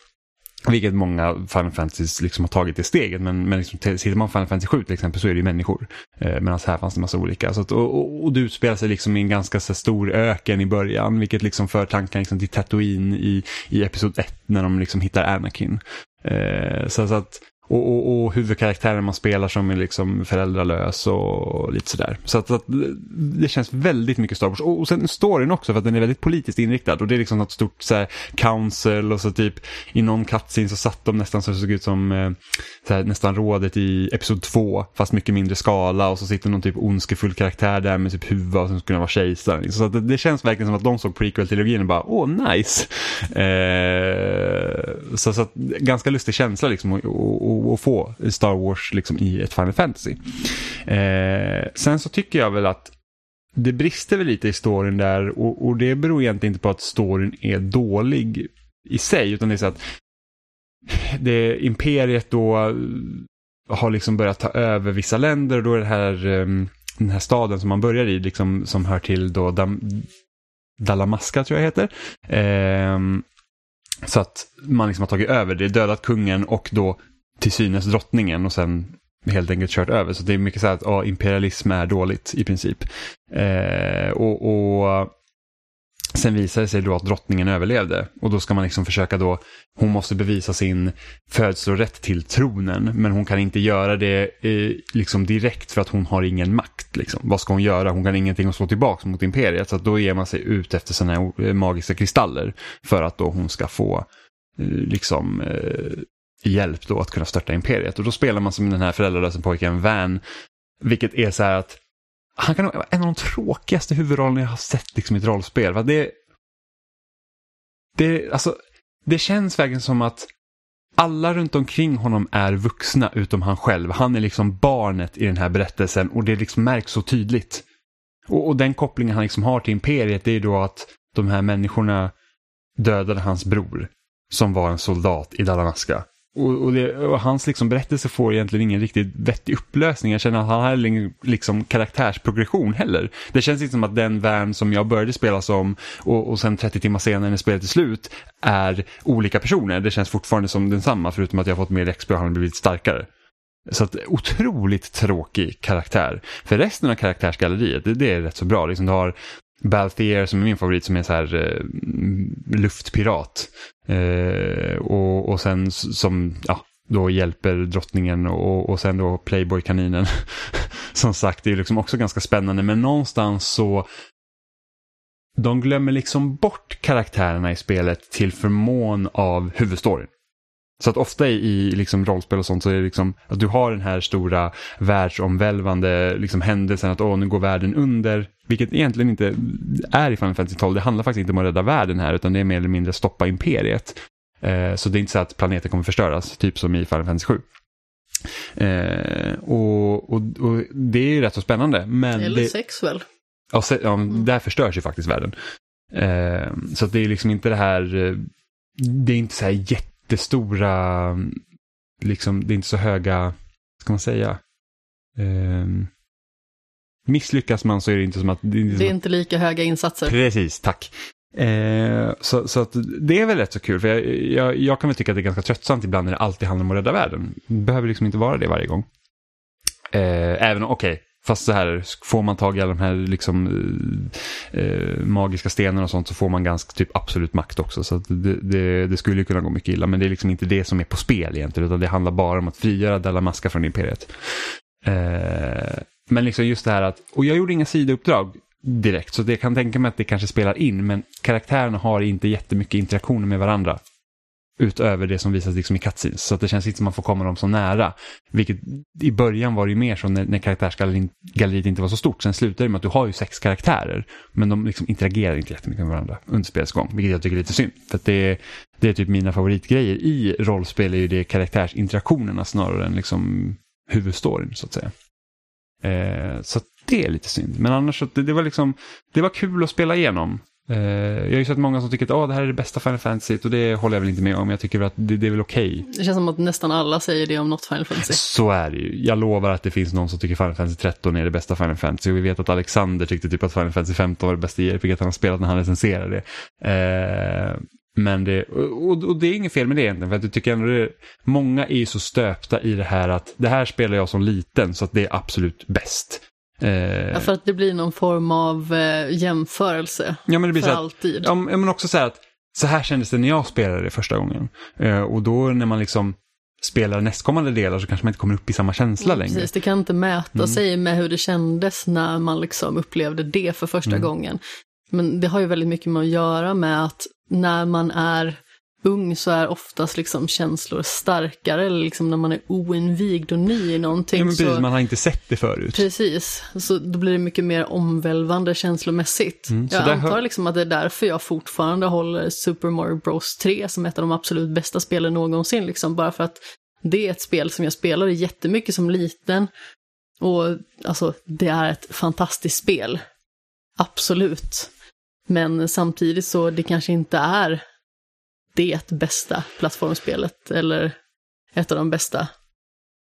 Vilket många Final Fantasy liksom har tagit det steget. Men, men liksom, sitter man Final Fantasy 7 till exempel så är det ju människor. Eh, Medan här fanns det en massa olika. Så att, och, och, och, du utspelar sig liksom i en ganska så, stor öken i början. Vilket liksom för tankarna liksom, till Tatooine i, i Episod 1 när de liksom hittar Anakin. Eh, så, så att och, och, och huvudkaraktären man spelar som är liksom föräldralös och lite sådär. Så att, att, det känns väldigt mycket Star Wars. Och, och sen storyn också för att den är väldigt politiskt inriktad. Och det är liksom något stort så här, council och så typ i någon cutscene så satt de nästan så det såg ut som eh, så här, nästan rådet i Episod 2 fast mycket mindre skala och så sitter någon typ ondskefull karaktär där med typ huvud som skulle vara kejsaren. Så att det, det, känns verkligen som att de såg prequel-trilogin och bara åh nice. Eh, så, så att, ganska lustig känsla liksom. och, och att få Star Wars liksom i ett Final Fantasy. Eh, sen så tycker jag väl att det brister väl lite i storyn där och, och, det beror egentligen inte på att storyn är dålig i sig utan det är så att det imperiet då har liksom börjat ta över vissa länder och då är det här, ehm, den här staden som man börjar i liksom, som hör till då Dam Dalamaska tror jag heter. Eh, så att man liksom har tagit över det, är dödat kungen och då till synes drottningen och sen helt enkelt kört över. Så det är mycket så här att ja, imperialism är dåligt i princip. Eh, och, och Sen visar det sig då att drottningen överlevde och då ska man liksom försöka då, hon måste bevisa sin födslorätt till tronen men hon kan inte göra det eh, liksom direkt för att hon har ingen makt. Liksom. Vad ska hon göra? Hon kan ingenting att slå tillbaka mot imperiet så att då ger man sig ut efter sådana här eh, magiska kristaller för att då hon ska få eh, liksom eh, hjälp då att kunna störta imperiet. Och då spelar man som den här föräldralösa pojken Van, vilket är så här att han kan vara en av de tråkigaste huvudrollerna jag har sett liksom, i ett rollspel. För det, det, alltså, det känns verkligen som att alla runt omkring honom är vuxna utom han själv. Han är liksom barnet i den här berättelsen och det liksom märks så tydligt. Och, och den kopplingen han liksom har till imperiet det är då att de här människorna dödade hans bror som var en soldat i Dalamaska. Och, och, det, och, hans liksom berättelse får egentligen ingen riktigt vettig upplösning. Jag känner att han har ingen liksom, karaktärsprogression heller. Det känns inte som att den värn som jag började spela som och, och sen 30 timmar senare när spelet är slut är olika personer. Det känns fortfarande som densamma förutom att jag har fått mer XP och han har blivit starkare. Så att otroligt tråkig karaktär. För resten av karaktärsgalleriet, det, det är rätt så bra. Liksom, du har Balthier som är min favorit som är så här eh, luftpirat. Eh, och, och sen som ja, då hjälper drottningen och, och sen då Playboy-kaninen. som sagt, det är liksom också ganska spännande men någonstans så de glömmer liksom bort karaktärerna i spelet till förmån av huvudstoryn. Så att ofta i liksom rollspel och sånt så är det liksom att du har den här stora världsomvälvande liksom händelsen att åh, nu går världen under. Vilket egentligen inte är i Final Fantasy 12. Det handlar faktiskt inte om att rädda världen här utan det är mer eller mindre stoppa imperiet. Eh, så det är inte så att planeten kommer förstöras, typ som i Final Fantasy 7. Eh, och, och, och, det är ju rätt så spännande. Men eller det, sex väl? Ja, se, ja mm. där förstörs ju faktiskt världen. Eh, så det är liksom inte det här, eh, det är inte så här jätte jättestora, liksom, det är inte så höga, ska man säga, eh, misslyckas man så är det inte som att... Det är, det är inte lika höga insatser. Precis, tack. Eh, så, så det är väl rätt så kul, för jag, jag, jag, kan väl tycka att det är ganska tröttsamt ibland när det alltid handlar om att rädda världen. Det behöver liksom inte vara det varje gång. Eh, även okej, okay, fast så här, får man tag i alla de här liksom, eh, eh, magiska stenarna och sånt så får man ganska typ absolut makt också. Så det, det, det, skulle ju kunna gå mycket illa, men det är liksom inte det som är på spel egentligen, utan det handlar bara om att frigöra Dalamaska från imperiet. Eh, men liksom just det här att, och jag gjorde inga sidouppdrag direkt, så det kan tänka mig att det kanske spelar in, men karaktärerna har inte jättemycket interaktioner med varandra. Utöver det som visas liksom i cutscenes. Så att det känns inte som att man får komma dem så nära. Vilket i början var det ju mer så när, när karaktärsgalleriet inte var så stort. Sen slutar det med att du har ju sex karaktärer. Men de liksom interagerar inte jättemycket med varandra under spelets gång. Vilket jag tycker är lite synd. För att det, det är typ mina favoritgrejer i rollspel är ju det karaktärsinteraktionerna snarare än liksom huvudstoryn så att säga. Eh, så det är lite synd. Men annars det, det var liksom, det var kul att spela igenom. Eh, jag har ju sett många som tycker att oh, det här är det bästa Final Fantasy och det håller jag väl inte med om. Jag tycker att det, det är väl okej. Okay. Det känns som att nästan alla säger det om något Final Fantasy. Så är det ju. Jag lovar att det finns någon som tycker Final Fantasy 13 är det bästa Final Fantasy. Och vi vet att Alexander tyckte typ att Final Fantasy 15 var det bästa JRPG han har spelat när han recenserade det. Eh, men det, och, och, det är inget fel med det egentligen, för att jag tycker ändå det, många är ju så stöpta i det här att det här spelar jag som liten så att det är absolut bäst. Eh, ja, för att det blir någon form av eh, jämförelse ja, men det blir för så alltid. Ja, men också så här att så här kändes det när jag spelade det första gången. Eh, och då när man liksom spelar nästkommande delar så kanske man inte kommer upp i samma känsla mm, längre. Precis, det kan inte mäta mm. sig med hur det kändes när man liksom upplevde det för första mm. gången. Men det har ju väldigt mycket med att göra med att när man är ung så är oftast liksom känslor starkare, eller liksom när man är oinvigd och ny i någonting. Ja, men precis, så... man har inte sett det förut. Precis, så då blir det mycket mer omvälvande känslomässigt. Mm, jag antar hör... liksom att det är därför jag fortfarande håller Super Mario Bros 3 som ett av de absolut bästa spelen någonsin, liksom, bara för att det är ett spel som jag spelade jättemycket som liten. Och alltså, det är ett fantastiskt spel. Absolut. Men samtidigt så det kanske inte är det bästa plattformspelet eller ett av de bästa.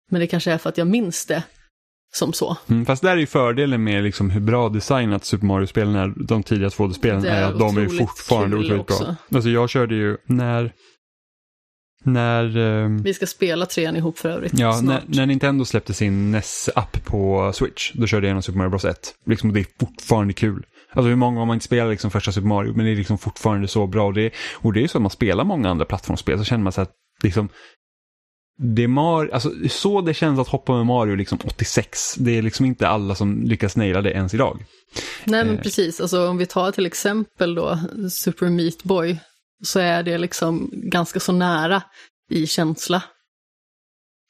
Men det kanske är för att jag minns det som så. Mm, fast där är ju fördelen med liksom hur bra designat Super Mario-spelen är, de tidiga 2D-spelen, är, är att de är fortfarande otroligt också. bra. Alltså jag körde ju när när... Um, Vi ska spela trean ihop för övrigt. Ja, när, när, Nintendo släppte sin NES-app på Switch, då körde jag igenom Super Mario Bros 1. Liksom, det är fortfarande kul. Alltså hur många har man inte spelat liksom första Super Mario, men det är liksom fortfarande så bra. Och det, och det är så att man spelar många andra plattformsspel så känner man sig att liksom, det är Mario, alltså så det känns att hoppa med Mario liksom 86. Det är liksom inte alla som lyckas naila det ens idag. Nej men eh. precis, alltså om vi tar till exempel då Super Meat Boy så är det liksom ganska så nära i känsla.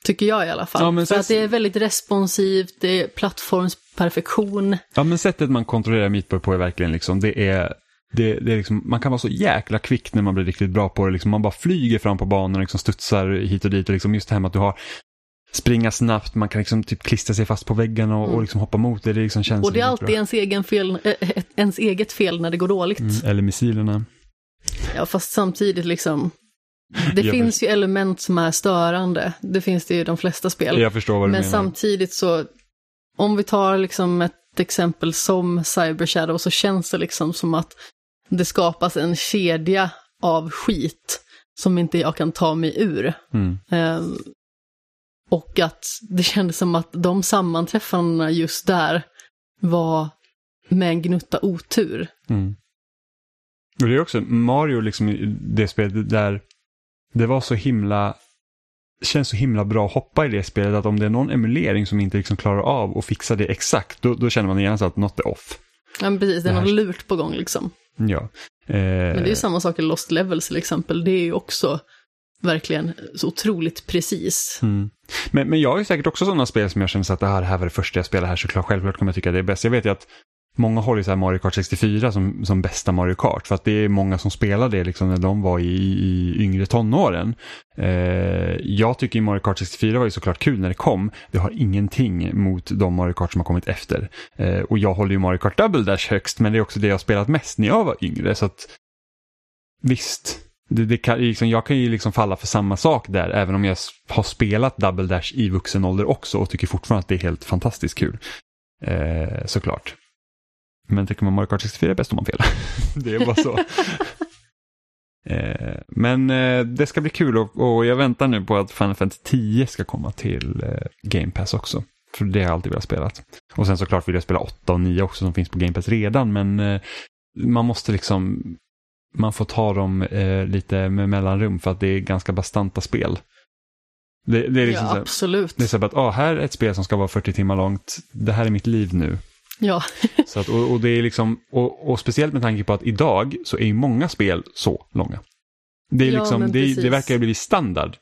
Tycker jag i alla fall. Ja, För att det är väldigt responsivt, det är plattformsperfektion. Ja, men sättet man kontrollerar Meatboy på är verkligen liksom, det är det, det är liksom, man kan vara så jäkla kvick när man blir riktigt bra på det. Liksom, man bara flyger fram på banan och liksom studsar hit och dit. Och liksom just det här med att du har springa snabbt, man kan liksom typ klistra sig fast på väggen och, mm. och liksom hoppa mot det. Det liksom känns och det är alltid ens, egen fel, äh, ens eget fel när det går dåligt. Mm, eller missilerna. Ja, fast samtidigt liksom, det jag finns ju element som är störande. Det finns det ju i de flesta spel. Jag förstår vad du Men menar. samtidigt så, om vi tar liksom ett exempel som Cyber Shadow så känns det liksom som att det skapas en kedja av skit som inte jag kan ta mig ur. Mm. Um, och att det kändes som att de sammanträffandena just där var med en gnutta otur. Mm. Och det är också Mario, liksom det spelet där det var så himla känns så himla bra att hoppa i det spelet att om det är någon emulering som inte liksom klarar av att fixa det exakt, då, då känner man genast att något är off. Ja, men precis, det är det något lurt på gång liksom. Ja. Eh... Men det är ju samma sak i Lost Levels till exempel, det är ju också verkligen så otroligt precis. Mm. Men, men jag har ju säkert också sådana spel som jag känner att det här, här var det första jag spelade här, så klart, självklart kommer jag tycka det är bäst. Jag vet ju att Många håller ju så här Mario Kart 64 som, som bästa Mario Kart för att det är många som spelar det liksom när de var i, i yngre tonåren. Eh, jag tycker Mario Kart 64 var ju såklart kul när det kom. Det har ingenting mot de Mario Kart som har kommit efter. Eh, och jag håller ju Mario Kart Double Dash högst men det är också det jag har spelat mest när jag var yngre. Så att visst, det, det kan, liksom, jag kan ju liksom falla för samma sak där även om jag har spelat Double Dash i vuxen ålder också och tycker fortfarande att det är helt fantastiskt kul. Eh, såklart. Men tycker man Mario Kart 64 är bäst om man felar. det är bara så. Eh, men eh, det ska bli kul och, och, jag väntar nu på att Final Fantasy 10 ska komma till eh, Game Pass också. För det har jag alltid velat spela. Och sen såklart vill jag spela 8 och 9 också som finns på Game Pass redan. Men man måste liksom, man får ta dem lite med mellanrum för att det är ganska bastanta spel. Det, det är liksom ja, så, absolut. Det är så att, ah, här är ett spel som ska vara 40 timmar långt. Det här är mitt liv nu. Ja. så att, och, och, det är liksom, och, och, speciellt med tanke på att idag så är ju många spel så långa. Det, är ja, liksom, det, det verkar ha blivit standard.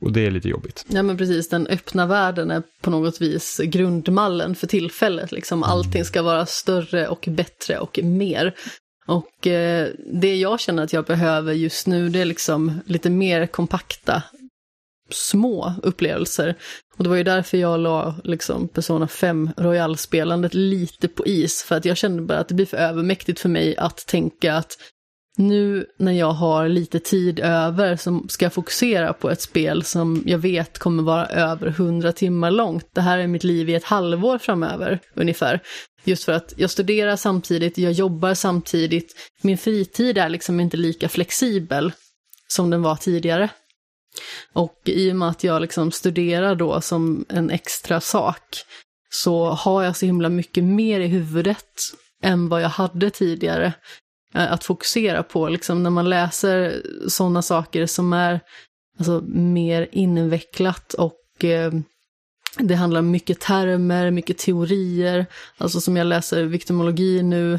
Och det är lite jobbigt. Ja men precis, den öppna världen är på något vis grundmallen för tillfället. Liksom. Allting ska vara större och bättre och mer. Och eh, det jag känner att jag behöver just nu det är liksom lite mer kompakta små upplevelser. Och det var ju därför jag la liksom Persona 5 Royal-spelandet lite på is, för att jag kände bara att det blir för övermäktigt för mig att tänka att nu när jag har lite tid över så ska jag fokusera på ett spel som jag vet kommer vara över 100 timmar långt. Det här är mitt liv i ett halvår framöver ungefär. Just för att jag studerar samtidigt, jag jobbar samtidigt. Min fritid är liksom inte lika flexibel som den var tidigare. Och i och med att jag liksom studerar då som en extra sak så har jag så himla mycket mer i huvudet än vad jag hade tidigare eh, att fokusera på. Liksom när man läser sådana saker som är alltså, mer invecklat och eh, det handlar om mycket termer, mycket teorier. Alltså som jag läser viktimologi nu,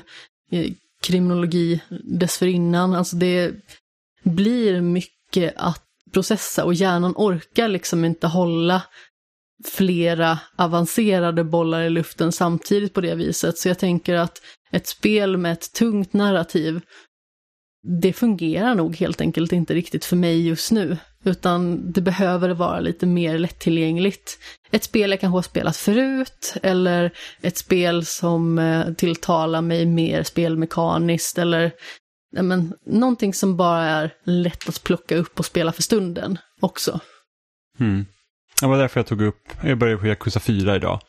eh, kriminologi dessförinnan. Alltså det blir mycket att processa och hjärnan orkar liksom inte hålla flera avancerade bollar i luften samtidigt på det viset. Så jag tänker att ett spel med ett tungt narrativ, det fungerar nog helt enkelt inte riktigt för mig just nu. Utan det behöver vara lite mer lättillgängligt. Ett spel jag kanske har spelat förut, eller ett spel som eh, tilltalar mig mer spelmekaniskt, eller ja, men, någonting som bara är lätt att plocka upp och spela för stunden också. Mm. Det var därför jag tog upp, jag började på Yakuza 4 idag.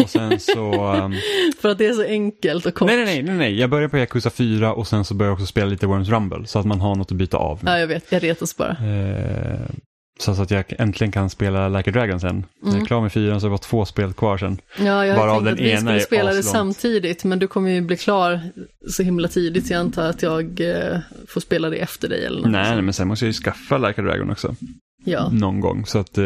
Och sen så... Um... för att det är så enkelt och kort. Nej, nej, nej, nej, jag började på Yakuza 4 och sen så började jag också spela lite Worms Rumble så att man har något att byta av. Ja, jag vet, jag retas bara. Uh... Så att jag äntligen kan spela Like a Dragon sen. Mm. När jag är klar med fyran så har jag bara två spel kvar sen. Ja, jag har tänkt att vi skulle spela det samtidigt, men du kommer ju bli klar så himla tidigt, så jag antar att jag eh, får spela det efter dig eller något. Nej, nej, men sen måste jag ju skaffa Like a Dragon också. Ja. Någon gång. Så att eh,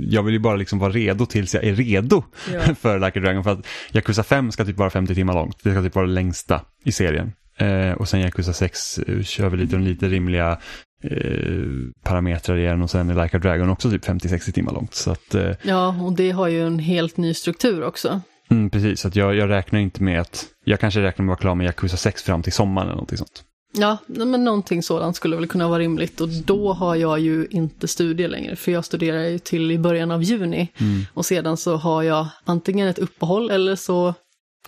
jag vill ju bara liksom vara redo tills jag är redo ja. för Like a Dragon. För att Yakuza 5 ska typ vara 50 timmar långt. Det ska typ vara det längsta i serien. Eh, och sen Yakuza 6 uh, eh, kör vi lite, lite rimliga eh, parametrar igen och sen är Like a Dragon också typ 50-60 timmar långt. Så att, eh, ja, och det har ju en helt ny struktur också. Mm, precis, så jag, jag räknar inte med att, jag kanske räknar med att vara klar med Yakuza 6 fram till sommaren eller någonting sånt. Ja, men någonting sådant skulle väl kunna vara rimligt och då har jag ju inte studier längre för jag studerar ju till i början av juni mm. och sedan så har jag antingen ett uppehåll eller så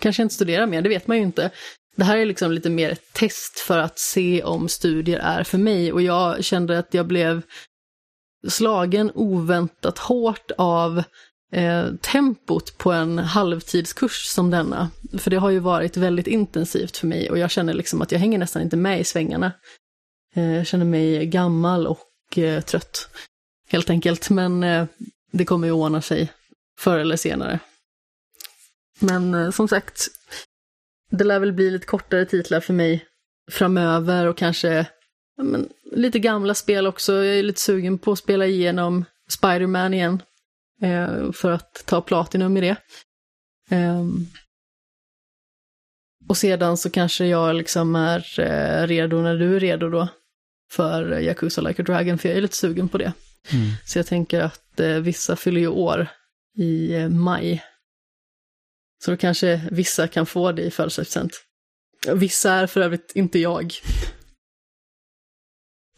kanske jag inte studerar mer, det vet man ju inte. Det här är liksom lite mer ett test för att se om studier är för mig och jag kände att jag blev slagen oväntat hårt av eh, tempot på en halvtidskurs som denna. För det har ju varit väldigt intensivt för mig och jag känner liksom att jag hänger nästan inte med i svängarna. Eh, jag känner mig gammal och eh, trött, helt enkelt. Men eh, det kommer ju ordna sig förr eller senare. Men eh, som sagt, det lär väl bli lite kortare titlar för mig framöver och kanske ja, men, lite gamla spel också. Jag är lite sugen på att spela igenom Spiderman igen eh, för att ta Platinum i det. Eh, och sedan så kanske jag liksom är eh, redo när du är redo då för Yakuza Like a Dragon, för jag är lite sugen på det. Mm. Så jag tänker att eh, vissa fyller ju år i eh, maj. Så då kanske vissa kan få det i födelsedagspresent. Vissa är för övrigt inte jag.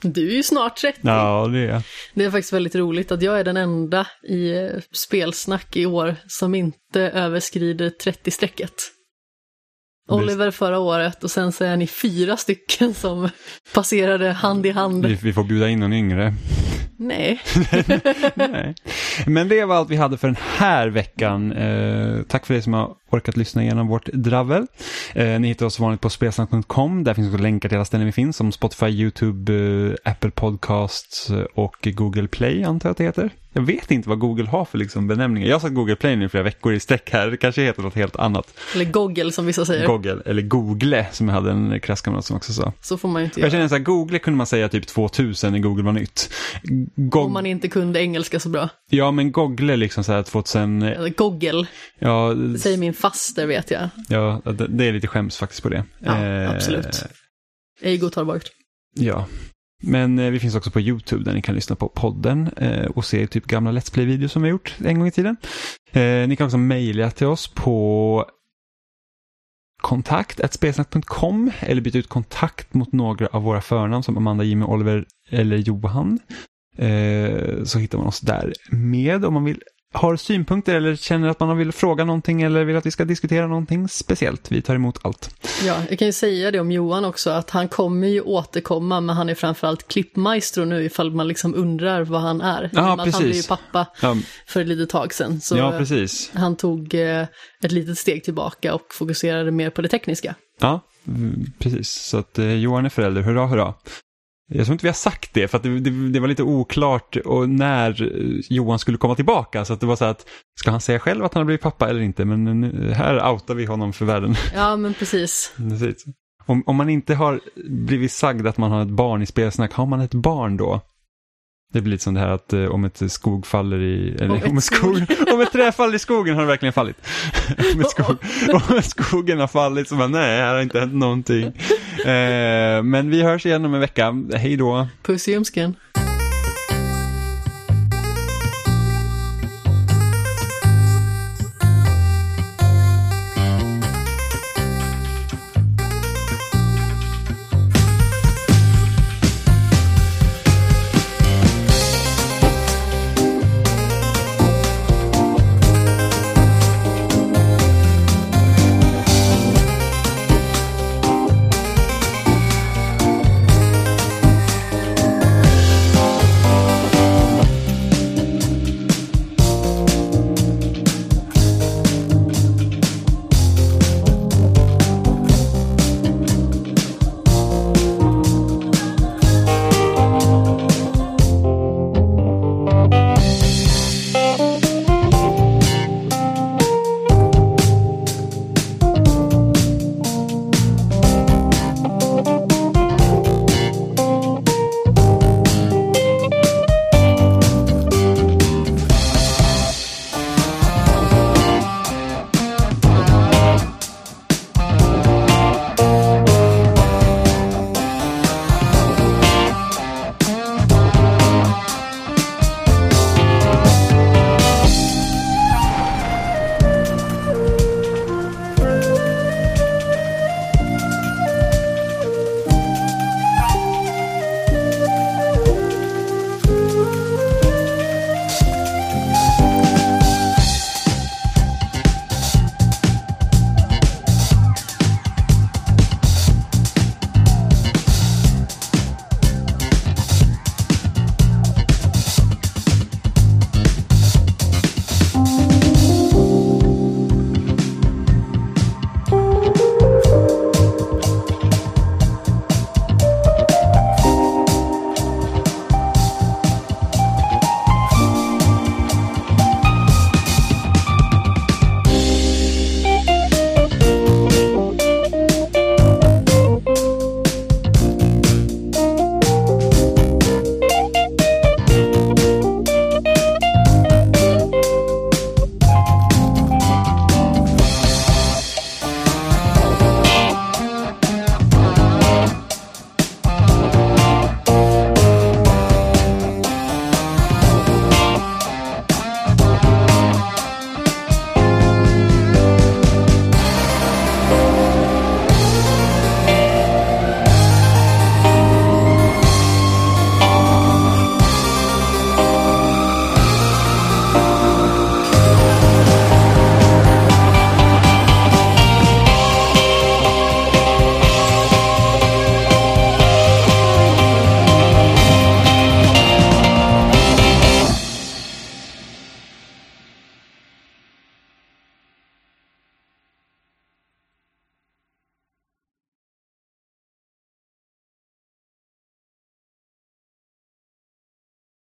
Du är ju snart 30. Ja, det är Det är faktiskt väldigt roligt att jag är den enda i eh, spelsnack i år som inte överskrider 30-strecket. Oliver förra året och sen så är ni fyra stycken som passerade hand i hand. Vi, vi får bjuda in någon yngre. Nej. Nej. Men det var allt vi hade för den här veckan. Eh, tack för er som har orkat lyssna igenom vårt dravel. Eh, ni hittar oss vanligt på spelsnack.com. Där finns också länkar till alla ställen vi finns som Spotify, YouTube, eh, Apple Podcasts och Google Play antar jag att det heter. Jag vet inte vad Google har för liksom benämningar. Jag har sagt Google Play nu flera veckor i sträck här. Det kanske heter något helt annat. Eller Google som vissa säger. Google, eller Google som jag hade en klasskamrat som också sa. Så får man ju inte Jag göra. känner så här, Google kunde man säga typ 2000 när Google var nytt. Gog- Om man inte kunde engelska så bra. Ja, men Google liksom så här 2000, Eller Google, ja, det säger min faster vet jag. ja det, det är lite skäms faktiskt på det. Ja, Eh, absolut. Ej godtagbart. Ja, men eh, vi finns också på YouTube där ni kan lyssna på podden eh, och se typ gamla Let's Play-videos som vi har gjort en gång i tiden. Eh, ni kan också mejla till oss på kontakt spelsnack.com eller byta ut kontakt mot några av våra förnamn som Amanda, Jimmy, Oliver eller Johan. Så hittar man oss där med om man vill har synpunkter eller känner att man vill fråga någonting eller vill att vi ska diskutera någonting speciellt. Vi tar emot allt. Ja, jag kan ju säga det om Johan också, att han kommer ju återkomma, men han är framförallt klippmaestro nu ifall man liksom undrar vad han är. Att precis. Han blev ju pappa Ja, för ett litet tag sedan. Så ja precis. han tog eh, ett litet steg tillbaka och fokuserade mer på det tekniska. Ja, mm, precis. Så att eh, Johan är förälder, hurra hurra. Jag tror inte vi har sagt det, för att det, det, det var lite oklart och när eh, Johan skulle komma tillbaka. Så att det var så att, ska han säga själv att han har blivit pappa eller inte? Men nu, här outar vi honom för världen. Ja, men precis. Precis. Om, om man inte har blivit sagd att man har ett barn i spelsnack, har man ett barn då? Det blir lite som det här att eh, om ett skog faller i... Eller, Om ett om, ett skog, om ett träd faller i skogen har det verkligen fallit. om, ett skog, om skogen har fallit så bara nej, här har inte hänt någonting. Eh, men vi hörs igen om en vecka. Hej då. Puss i ljumsken.